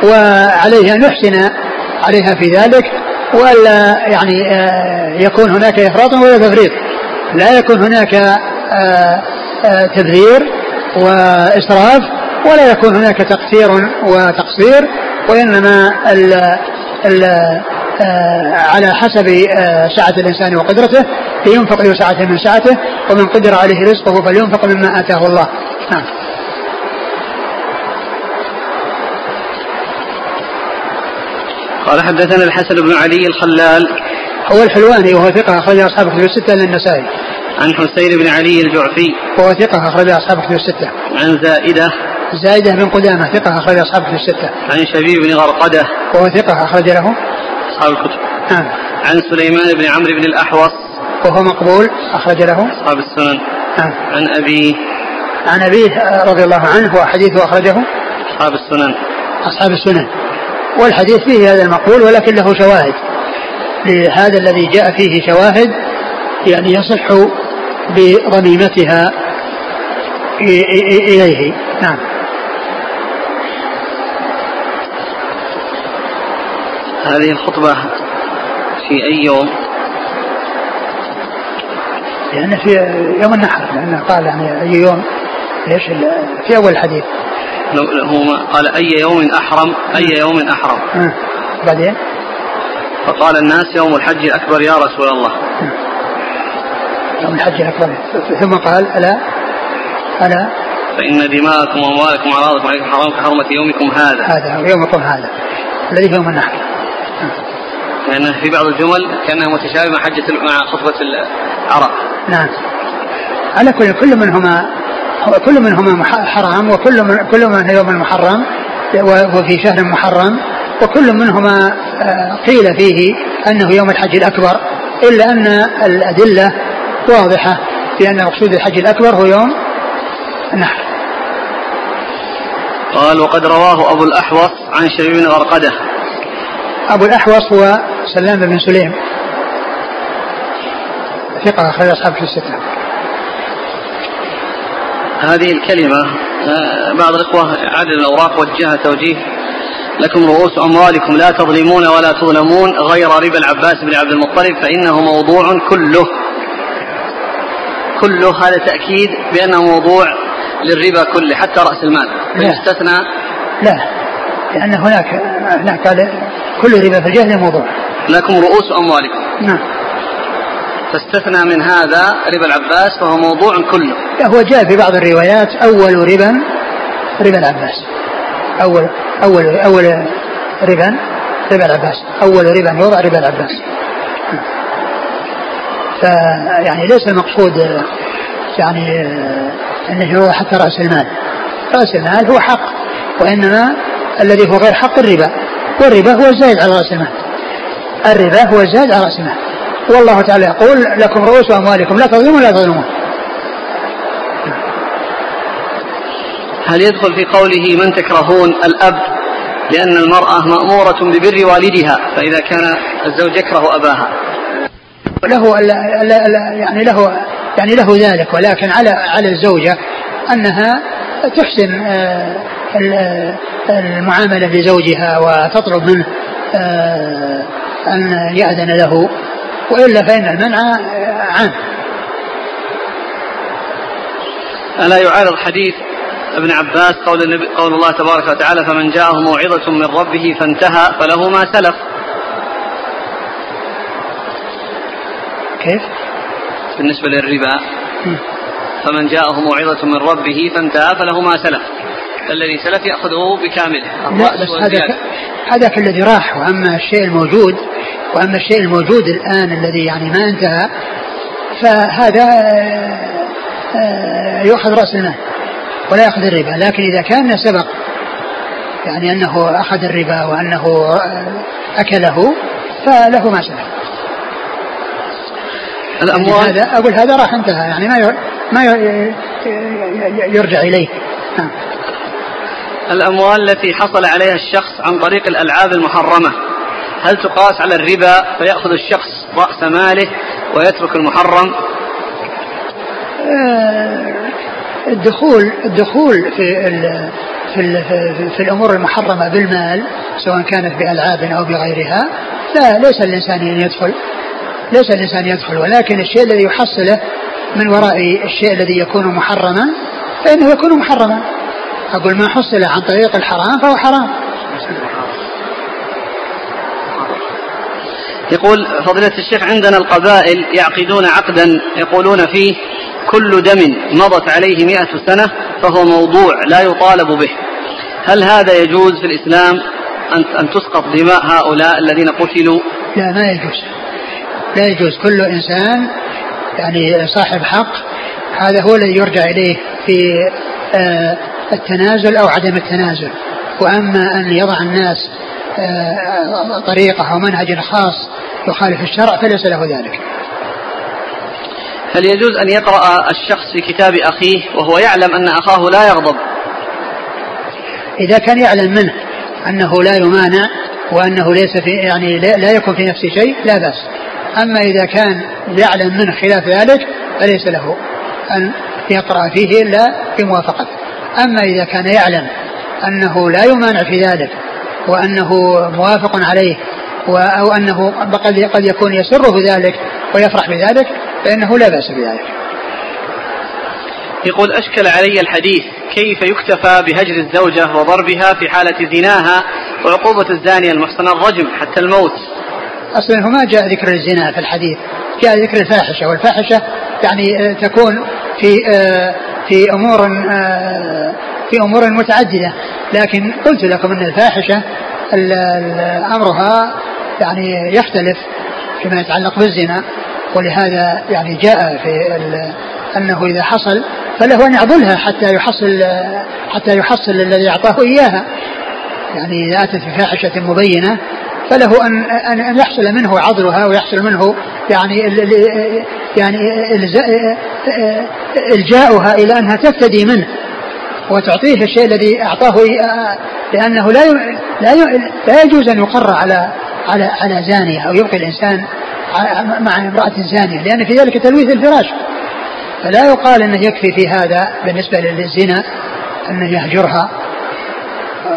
وعليه أن يحسن عليها في ذلك وألا يعني آه، يكون هناك إفراط ولا تفريط. لا يكون هناك آه، آه، تبذير وإسراف ولا يكون هناك تقصير وتقصير وإنما ال ال على حسب سعة الإنسان وقدرته لينفق ذو سعة من سعته ومن قدر عليه رزقه فلينفق مما آتاه الله. نعم. قال حدثنا الحسن بن علي الخلال هو الحلواني وهو ثقة أخرج أصحاب كتب الستة للنسائي. عن حسين بن علي الجعفي وهو ثقة أخرج أصحاب كتب الستة. عن زائدة زائدة بن قدامة ثقة أخرج أصحاب كتب الستة. عن شبيب بن غرقدة وهو ثقة أخرج له أصحاب الكتب. نعم. عن سليمان بن عمرو بن الأحوص وهو مقبول أخرج له أصحاب السنن. نعم. عن أبيه عن أبيه رضي الله عنه وحديثه أخرجه أصحاب السنن. أصحاب السنن. والحديث فيه هذا المقول ولكن له شواهد. لهذا الذي جاء فيه شواهد يعني يصح بضميمتها إليه. نعم. هذه الخطبة في أي يوم؟ لأن في يوم النحر لأنه قال يعني أي يوم إيش في أول الحديث هو قال أي يوم أحرم أي يوم أحرم. آه. بعدين؟ فقال الناس يوم الحج الأكبر يا رسول الله. يوم الحج الأكبر. ثم قال ألا؟ ألا؟ فإن دماءكم وأموالكم وأعراضكم عليكم حرام كحرمة يومكم هذا. هذا يومكم هذا. الذي هو يوم النحر لأن في بعض الجمل كأنها متشابهة مع حجة مع خطبة العرب. نعم. على كل كل منهما كل منهما حرام وكل من كل من يوم محرم وفي شهر محرم وكل منهما آه، قيل فيه أنه يوم الحج الأكبر إلا أن الأدلة واضحة في ان مقصود الحج الأكبر هو يوم النحر. قال وقد رواه أبو الأحوص عن شبيب بن غرقدة. أبو الأحوص هو سلام بن سليم ثقة أخرج أصحاب في السته. هذه الكلمة آه، بعض الإخوة عدد الأوراق وجهها توجيه لكم رؤوس أموالكم. لا تظلمون ولا تظلمون غير ربا العباس بن عبد المطلب فإنه موضوع كله. كله هذا تأكيد بأنه موضوع للربا كله حتى رأس المال. يستثنى لا. لأن هناك هناك كل ربا في الجهل موضوع. لكم رؤوس أموالكم. نعم. فاستثنى من هذا ربا العباس فهو موضوع كله. هو جاء في بعض الروايات أول ربا ربا العباس. أول أول أول ربا ربا العباس. أول ربا يوضع ربا العباس. فيعني ليس المقصود يعني إنه هو حتى رأس المال. رأس المال هو حق وإنما الذي هو غير حق الربا. والربا هو الزائد على رأس المال. الربا هو الزائد على رأس المال. والله تعالى يقول لكم رؤوس أموالكم لا تظلمون ولا تظلمون. هل يدخل في قوله من تكرهون الأب؟ لأن المرأة مأمورة ببر والدها فإذا كان الزوج يكره أباها. له يعني له يعني له ذلك ولكن على على الزوجة أنها تحسن آه، المعاملة لزوجها وتطلب منه آه، أن يأذن له. وإلا فإن المنع عام. ألا يعارض حديث ابن عباس قول, النبي قول الله تبارك وتعالى فمن جاءه موعظة من ربه فانتهى فله ما سلف. كيف؟ بالنسبة للربا. فمن جاءه موعظة من ربه فانتهى فله ما سلف. الذي سلف يأخذه بكامله لا بس هذا هذاك الذي راح وأما الشيء الموجود وأما الشيء الموجود الآن الذي يعني ما انتهى فهذا آه، يؤخذ رأس المال ولا يأخذ الربا. لكن إذا كان سبق يعني أنه أخذ الربا وأنه أكله فله ما سلف الأموال؟ يعني هذا أقول هذا راح انتهى يعني ما ما يرجع إليه. نعم. الأموال التي حصل عليها الشخص عن طريق الألعاب المحرمة. هل تقاس على الربا فيأخذ الشخص رأس ماله ويترك المحرم؟ آه، الدخول الدخول في ال في, في الأمور المحرمة بالمال سواء كانت بألعاب أو بغيرها لا ليس الإنسان أن يدخل ليس الإنسان يدخل ولكن الشيء الذي يحصله من وراء الشيء الذي يكون محرما فإنه يكون محرما. أقول ما حصل عن طريق الحرام فهو حرام. يقول فضيلة الشيخ عندنا القبائل يعقدون عقدا يقولون فيه كل دم مضت عليه مئة سنة فهو موضوع لا يطالب به. هل هذا يجوز في الإسلام أن أن تسقط دماء هؤلاء الذين قتلوا؟ لا ما يجوز. لا يجوز. كل إنسان يعني صاحب حق هذا هو الذي يرجع إليه في آه، التنازل أو عدم التنازل. وأما أن يضع الناس آه، طريقة أو منهج خاص يخالف الشرع فليس له ذلك. هل يجوز أن يقرأ الشخص في كتاب أخيه وهو يعلم أن أخاه لا يغضب؟ إذا كان يعلم منه أنه لا يمانع وأنه ليس في يعني لا يكون في نفسه شيء لا بأس. أما إذا كان يعلم منه خلاف ذلك فليس له أن يقرأ فيه إلا بموافقته. أما إذا كان يعلم أنه لا يمانع في ذلك وأنه موافق عليه أو أنه قد يكون يسر بذلك ويفرح بذلك فإنه لا بأس بذلك. يقول أشكل علي الحديث كيف يكتفى بهجر الزوجة وضربها في حالة زناها وعقوبة الزانية المحصنة الرجم حتى الموت. أصلا ما جاء ذكر الزنا في الحديث. جاء ذكر الفاحشة والفاحشة يعني آه، تكون في آه، في أمور آه، في أمور متعددة. لكن قلت لكم أن الفاحشة أمرها يعني يختلف فيما يتعلق بالزنا. ولهذا يعني جاء في أنه إذا حصل فله أن يعضلها حتى يحصل حتى يحصل الذي أعطاه إياها. يعني إذا أتت بفاحشة مبينة فله أن أن يحصل منه عضلها ويحصل منه يعني يعني إلجاؤها إلى أنها تفتدي منه. وتعطيه الشيء الذي أعطاه لأنه لا لا لا يجوز أن يقر على على على زانية أو يبقي الإنسان مع امرأة زانية لأن في ذلك تلويث الفراش. فلا يقال أنه يكفي في هذا بالنسبة للزنا أنه يهجرها.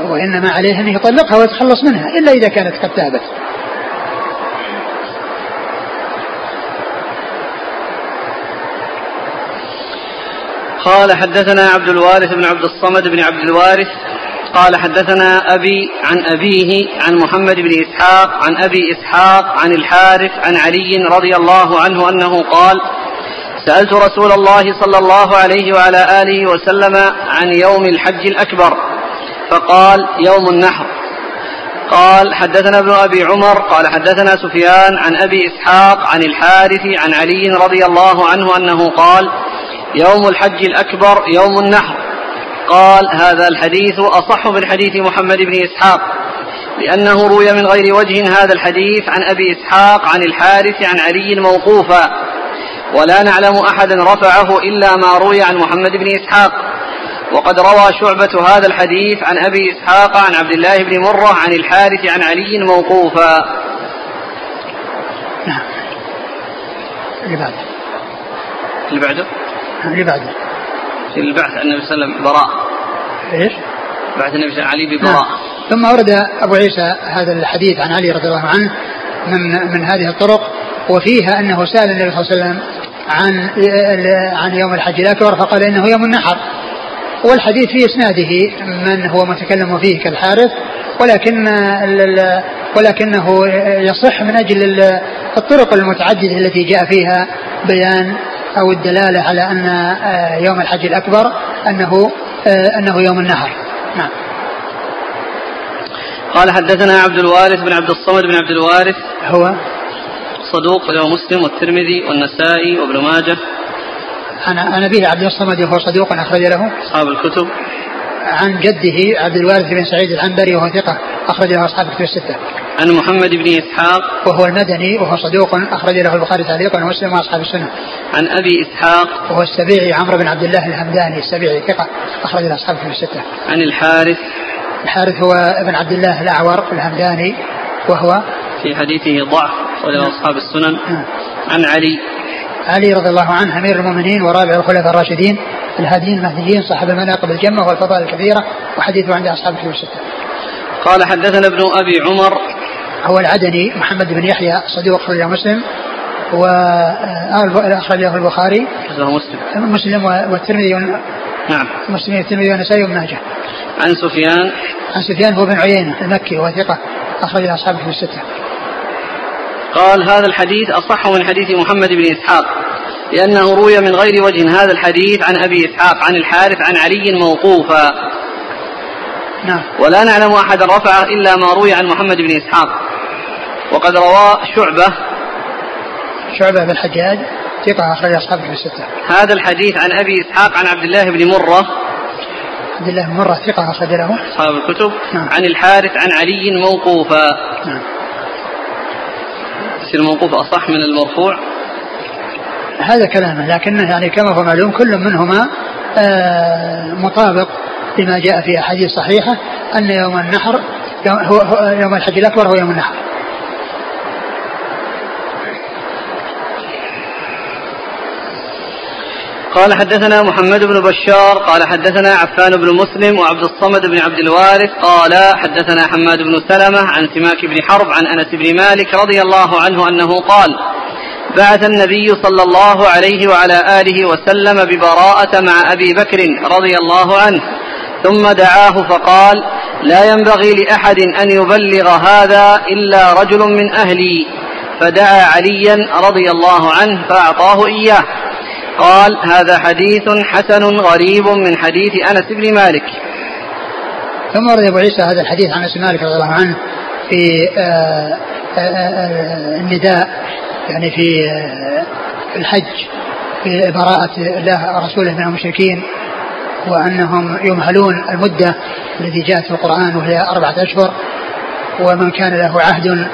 وإنما عليه أن يطلقها ويتخلص منها إلا إذا كانت قد تابت قال حدثنا عبد الوارث بن عبد الصمد بن عبد الوارث قال حدثنا أبي عن أبيه عن محمد بن إسحاق عن أبي إسحاق عن الحارث عن علي رضي الله عنه أنه قال سألت رسول الله صلى الله عليه وعلى آله وسلم عن يوم الحج الأكبر. فقال يوم النحر. قال حدثنا ابن أبي عمر قال حدثنا سفيان عن أبي إسحاق عن الحارث عن علي رضي الله عنه أنه قال يوم الحج الأكبر يوم النحر. قال هذا الحديث أصح من حديث محمد بن إسحاق لأنه روي من غير وجه هذا الحديث عن أبي إسحاق عن الحارث عن علي موقوفا. ولا نعلم أحدا رفعه إلا ما روي عن محمد بن إسحاق. وقد روى شعبة هذا الحديث عن أبي إسحاق عن عبد الله بن مرة عن الحارث عن علي موقوفا. نعم اللي بعده. اللي بعده؟ اللي بعده. في البعث النبي صلى الله عليه وسلم براء. إيش؟ بعث النبي صلى الله عليه وسلم علي ببراء نعم. ثم ورد أبو عيسى هذا الحديث عن علي رضي الله عنه من من هذه الطرق وفيها أنه سأل النبي صلى الله عليه وسلم عن عن يوم الحج الاكبر فقال أنه يوم النحر. والحديث في إسناده من هو متكلم فيه كالحارث ولكن ولكنه يصح من أجل الطرق المتعددة التي جاء فيها بيان أو الدلالة على أن يوم الحج الأكبر أنه أنه يوم النحر نعم. قال حدثنا عبد الوارث بن عبد الصمد بن عبد الوارث. هو؟ صدوق له مسلم والترمذي والنسائي وابن ماجه. عن عن أبيه عبد الصمد وهو صدوق أخرج له أصحاب الكتب عن جده عبد الوارث بن سعيد العنبري وهو ثقة أخرج له أصحاب الكتب الستة. عن محمد بن إسحاق وهو المدني وهو صدوق أخرج له البخاري تعليقا ومسلم وأصحاب السنة. عن أبي إسحاق وهو السبيعي عمرو بن عبد الله الهمداني السبيعي ثقة أخرج له أصحاب الكتب الستة. عن الحارث الحارث هو ابن عبد الله الأعور الهمداني وهو في حديثه ضعف وله أصحاب السنن نعم. عن علي علي رضي الله عنه أمير المؤمنين ورابع الخلفاء الراشدين الهاديين المهديين صاحب المناقب الجمه والفضائل الكثيره وحديثه عند أصحاب الكتب الستة. قال حدثنا ابن أبي عمر هو العدني محمد بن يحيى صدوق أخرجه مسلم و آه، البخاري له مسلم مسلم والترمذي نعم مسلم والترمذي والنسائي وابن ماجه. عن سفيان عن سفيان هو بن عيينة المكي وهو ثقه اخرج أصحاب الكتب الستة. قال هذا الحديث أصح من حديث محمد بن إسحاق لأنه روي من غير وجه هذا الحديث عن أبي إسحاق عن الحارث عن علي موقوفا. نعم. ولا نعلم أحدا رفعه إلا ما روي عن محمد بن إسحاق. وقد روى شعبة. شعبة بن الحجاج ثقة أخرج أصحاب في الستة. هذا الحديث عن أبي إسحاق عن عبد الله بن مرة. عبد الله بن مرة ثقة أخرج له. أصحاب الكتب. نعم. عن الحارث عن علي موقوفا. نعم. يصير الموقوف أصح من المرفوع؟ هذا كلامه لكنه يعني كما هو معلوم كل منهما آه، مطابق لما جاء في أحاديث صحيحة أن يوم النحر يوم, الحج الأكبر هو يوم النحر. قال حدثنا محمد بن بشار قال حدثنا عفان بن مسلم وعبد الصمد بن عبد الوارث قال حدثنا حماد بن سلمة عن سماك بن حرب عن أنس بن مالك رضي الله عنه أنه قال بعث النبي صلى الله عليه وعلى آله وسلم ببراءة مع أبي بكر رضي الله عنه ثم دعاه فقال لا ينبغي لأحد أن يبلغ هذا إلا رجل من أهلي فدعا عليا رضي الله عنه فأعطاه إياه. قال هذا حديث حسن غريب من حديث أنس بن مالك. ثم ورد أبو عيسى هذا الحديث عن أنس مالك رضي الله عنه في آه، آه، آه، النداء يعني في الحج في براءة الله ورسوله من المشركين وأنهم يمهلون المدة التي جاءت في القرآن وهي أربعة أشهر. ومن كان له عهد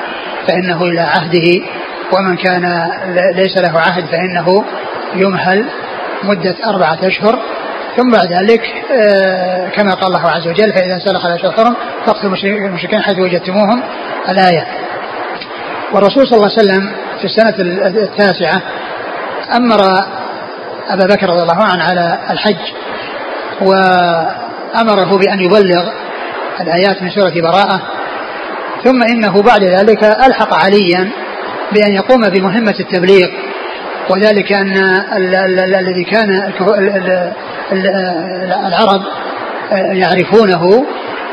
فإنه إلى عهده ومن كان ليس له عهد فإنه يمهل مدة أربعة أشهر ثم بعد ذلك آه، كما قال الله عز وجل فإذا سلخ الأشهر الحرم فاقتلوا المشركين حيث وجدتموهم. الآية. والرسول صلى الله عليه وسلم في السنة التاسعة أمر أبا بكر رضي الله عنه على الحج وأمره بأن يبلغ الآيات من سورة براءة ثم إنه بعد ذلك ألحق عليا بأن يقوم بمهمة التبليغ. وذلك أن ال- ال- ال- الذي كان العرب يعرفونه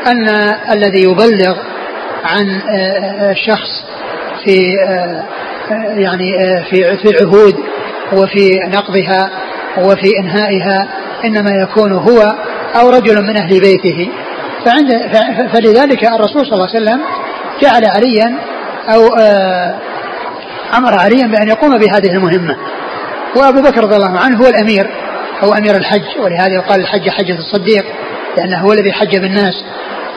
أن الذي يبلغ عن الشخص في يعني في في العهود وفي نقضها وفي إنهائها إنما يكون هو أو رجل من أهل بيته. فعند فلذلك الرسول صلى الله عليه وسلم جعل عليا أو آه، أمر عليا بأن يقوم بهذه المهمة. وأبو بكر رضي الله عنه هو الأمير هو أمير الحج ولهذا يقال الحج حجة الصديق لأنه هو الذي حج بالناس.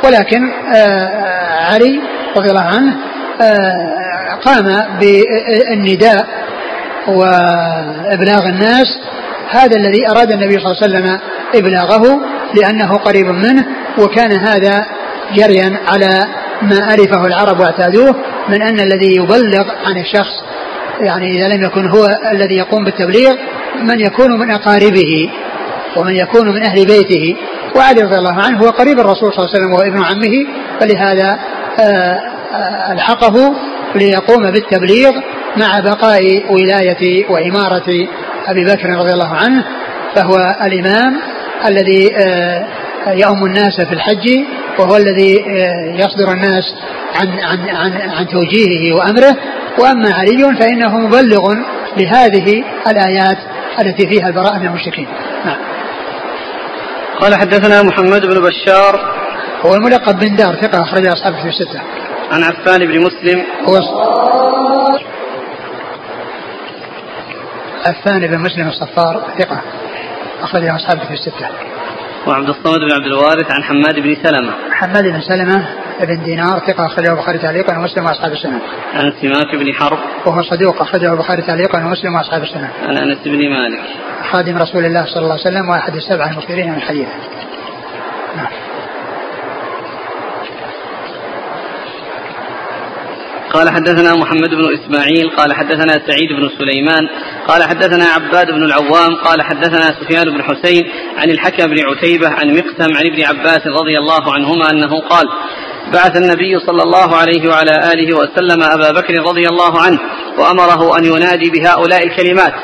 ولكن آه، علي رضي الله عنه آه، قام بالنداء وإبلاغ الناس. هذا الذي أراد النبي صلى الله عليه وسلم إبلاغه لأنه قريب منه وكان هذا جريا على ما ألفه العرب واعتادوه من أن الذي يبلغ عن الشخص يعني إذا لم يكن هو الذي يقوم بالتبليغ من يكون من أقاربه ومن يكون من أهل بيته. وعلي رضي الله عنه هو قريب الرسول صلى الله عليه وسلم وهو ابن عمه فلهذا آه، آه، ألحقه ليقوم بالتبليغ مع بقاء ولاية وإمارة أبي بكر رضي الله عنه فهو الإمام الذي آه، يؤم الناس في الحج وهو الذي آه، يصدر الناس عن عن عن عن توجيهه وأمره. وأما علي فإنه مبلغ لهذه الآيات التي فيها البراءة من المشركين. نعم. قال حدثنا محمد بن بشار. هو الملقب بن دار ثقة أخرج أصحاب في الستة. عن عفان بن مسلم. هو عفان بن مسلم الصفار ثقة أخرجه أصحاب في الستة. وعبد الصمد بن عبد الوارث عن حماد بن سلمة حماد بن سلمة بن دينار ثقة أخرجه البخاري تعليقا ومسلم وأصحاب السنة. عن سماك بن حرب وهو صدوق أخرجه البخاري تعليقا ومسلم وأصحاب السنة. عن أنس بن مالك خادم رسول الله صلى الله عليه وسلم وأحد السبعة المكثرين من الحديث. نعم. قال حدثنا محمد بن إسماعيل قال حدثنا سعيد بن سليمان قال حدثنا عباد بن العوام قال حدثنا سفيان بن حسين عن الحكم بن عتيبة عن مقسم عن ابن عباس رضي الله عنهما أنه قال بعث النبي صلى الله عليه وعلى آله وسلم أبا بكر رضي الله عنه وأمره أن ينادي بهؤلاء الكلمات.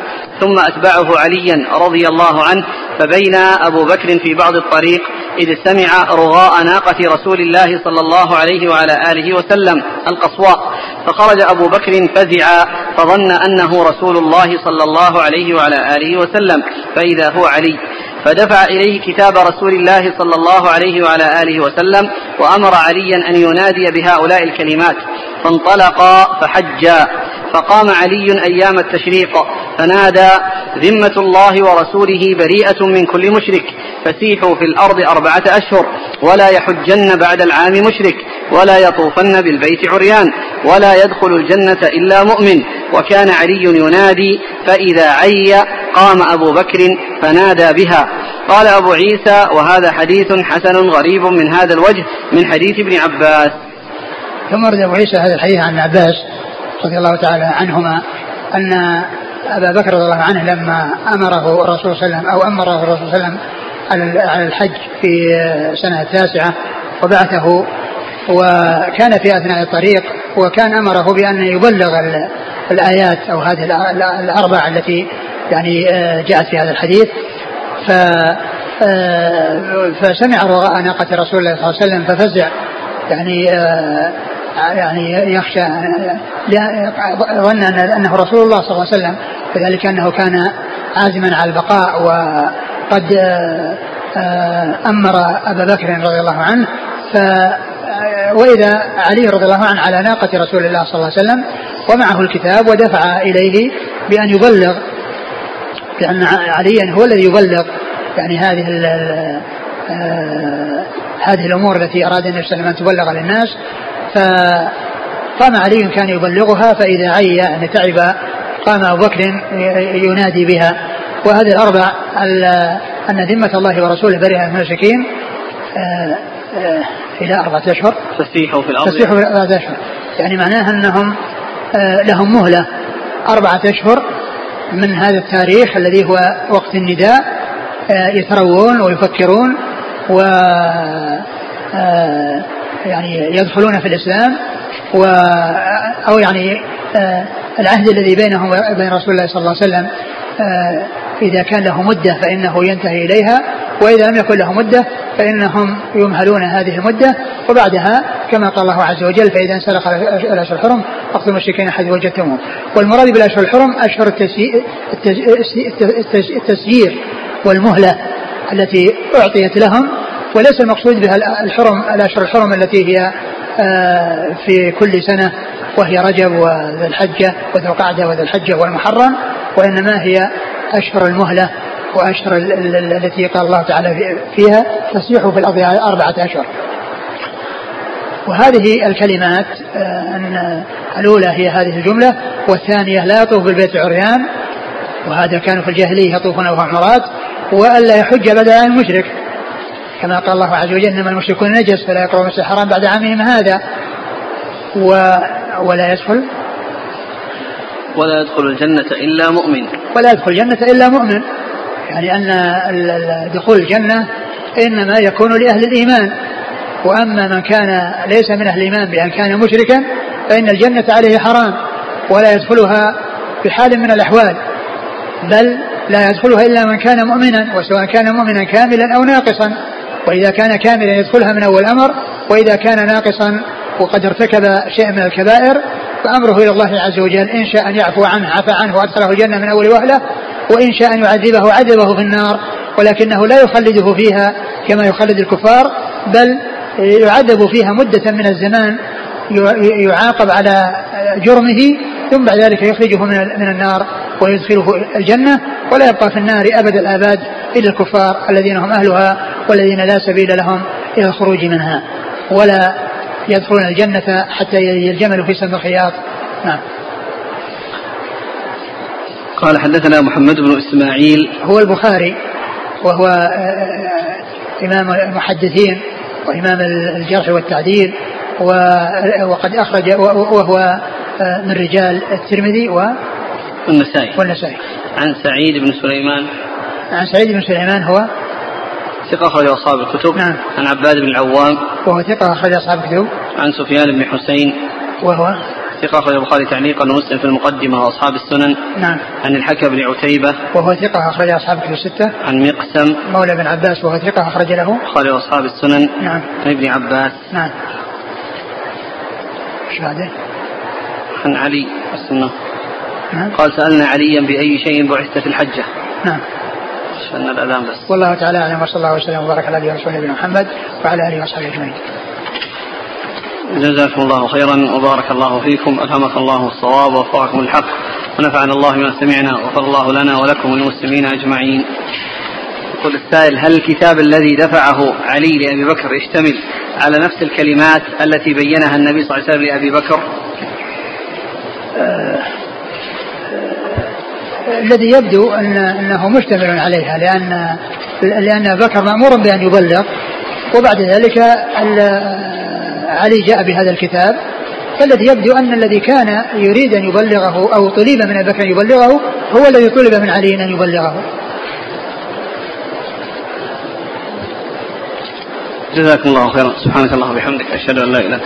ثم أتبعه عليا رضي الله عنه فبين أبو بكر في بعض الطريق إذ سمع رغاء ناقة رسول الله صلى الله عليه وعلى آله وسلم القصواء. فخرج أبو بكر فزعا فظن أنه رسول الله صلى الله عليه وعلى آله وسلم فإذا هو علي. فدفع إليه كتاب رسول الله صلى الله عليه وعلى آله وسلم وأمر عليا أن ينادي بهؤلاء الكلمات. فانطلقا فحجا فقام علي أيام التشريق فنادى ذمة الله ورسوله بريئة من كل مشرك فسيحوا في الأرض أربعة أشهر ولا يحجن بعد العام مشرك ولا يطوفن بالبيت عريان ولا يدخل الجنة إلا مؤمن. وكان علي ينادي فإذا عي قام أبو بكر فنادى بها. قال أبو عيسى وهذا حديث حسن غريب من هذا الوجه من حديث ابن عباس. ثم رد أبو عيسى هذا الحديث عن عباس رضي الله تعالى عنهما أن أبا بكر رضي الله عنه لما أمره الرسول صلى الله عليه وسلم أو أمره الرسول صلى الله عليه وسلم على الحج في سنة التاسعة وبعثه وكان في أثناء الطريق وكان أمره بأن يبلغ الآيات أو هذه الأربع التي يعني جاءت في هذا الحديث. ف فسمع رغاء ناقة رسول الله صلى الله عليه وسلم ففزع. يعني يعني يخشى ظن أنه رسول الله صلى الله عليه وسلم كذلك أنه كان عازما على البقاء وقد أمر أبا بكر رضي الله عنه. ف وإذا علي رضي الله عنه على ناقة رسول الله صلى الله عليه وسلم ومعه الكتاب ودفع إليه بأن يبلغ لأن عليا هو الذي يبلغ يعني هذه هذه الأمور التي أراد النبي صلى الله عليه وسلم أن تبلغ للناس. فقام علي كان يبلغها فإذا عي يعني تعب قام أبو بكر ينادي بها. وهذه الأربع أن ذمة الله ورسوله برئ من المشركين آه، آه، إلى أربعة أشهر. فسيحوا في الأرض. فسيحوا في أربعة أشهر. يعني معناها أنهم آه، لهم مهلة. أربعة أشهر من هذا التاريخ الذي هو وقت النداء يتروون ويفكرون و يعني يدخلون في الإسلام و أو يعني آه، العهد الذي بينهم وبين رسول الله صلى الله عليه وسلم آه، إذا كان له مدة فإنه ينتهي إليها وإذا لم يكن له مدة فإنهم يمهلون هذه المدة وبعدها كما قال الله عز وجل فإذا انسلخ الأشهر الحرم فاقتلوا المشركين حيث وجدتموهم. والمراد بالأشهر الحرم أشهر التسيير والمهلة التي أعطيت لهم وليس المقصود بها الحرم الأشهر الحرم التي هي آه، في كل سنة وهي رجب وذو الحجه وذو القعده وذو الحجه والمحرم وإنما هي أشهر المهلة وأشهر التي قال الله تعالى فيها تصيح في الأرض أربعة أشهر. وهذه الكلمات آه، أن الأولى هي هذه الجملة والثانية لا يطوف بالبيت عريان وهذا كانوا في الجاهلية يطوفون وهم عمرات وألا يحج بدل المشرك كما قال الله عز وجل إنما المشركون نجس فلا يقربوا المسجد الحرام بعد عامهم هذا. و ولا يدخل. ولا يدخل الجنة إلا مؤمن. ولا يدخل الجنة إلا مؤمن. يعني أن دخول الجنة إنما يكون لأهل الإيمان. وأما من كان ليس من أهل الإيمان بأن كان مشركا فإن الجنة عليه حرام ولا يدخلها بحال من الأحوال. بل لا يدخلها إلا من كان مؤمنا وسواء كان مؤمنا كاملا أو ناقصا. وإذا كان كاملا يدخلها من أول أمر وإذا كان ناقصا وقد ارتكب شيئا من الكبائر فأمره إلى الله عز وجل إن شاء أن يعفو عنه عفى عنه وأدخله الجنة من أول وهلة وإن شاء أن يعذبه عذبه في النار ولكنه لا يخلده فيها كما يخلد الكفار بل يعذب فيها مدة من الزمان يعاقب على جرمه ثم بعد ذلك يخرجه من النار ويدخله الجنة ولا يبقى في النار أبد الآباد. إلا الكفار الذين هم أهلها والذين لا سبيل لهم إلى الخروج منها ولا يدخلون الجنة حتى يلجمل في سم الخياط. نعم. قال حدثنا محمد بن إسماعيل. هو البخاري وهو آه، آه، إمام المحدثين وإمام الجرح والتعديل وقد أخرج وهو آه، من رجال الترمذي و والنسائي. والنسائي. عن سعيد بن سليمان. عن سعيد بن سليمان هو؟ ثقة أخرج أصحاب الكتب. نعم. عن عباد بن العوام. وهو ثقة أخرج أصحاب الكتب. عن سفيان بن حسين. وهو؟ ثقة أخرج البخاري تعليقا ومسلم في المقدمة وأصحاب السنن. نعم. عن الحكم بن عتيبة. وهو ثقة أخرج أصحاب الكتب الستة. عن مقسم. مولى بن عباس وهو ثقة أخرج له. البخاري وأصحاب السنن. نعم. عن ابن عباس. نعم. إيش بعده؟ عن علي. السنة. نعم. قال سألنا عليا بأي شيء بعثت في الحجة. نعم. عشان الأذان بس. والله تعالى أعلم وصلى الله وسلم وبارك على نبينا نبينا محمد وعلى آله وصحبه أجمعين. جزاكم الله خيرا وبارك الله فيكم ألهمك الله الصواب ووفقكم الحق ونفعنا الله بما سمعنا وغفر الله لنا ولكم وللمسلمين أجمعين. يقول السائل هل الكتاب الذي دفعه علي لأبي بكر يشتمل على نفس الكلمات التي بينها النبي صلى الله عليه وسلم لأبي بكر؟ آه، الذي يبدو أن أنه مشتمل عليها لأن لأن بكر مأمور بأن يبلغ. وبعد ذلك علي جاء بهذا الكتاب فالذي يبدو أن الذي كان يريد أن يبلغه أو طلب من أبي بكر أن يبلغه هو الذي طلب من علي أن يبلغه. جزاكم الله خيرا. سبحانك اللهم وبحمدك أشهد أن لا إله إلا أنت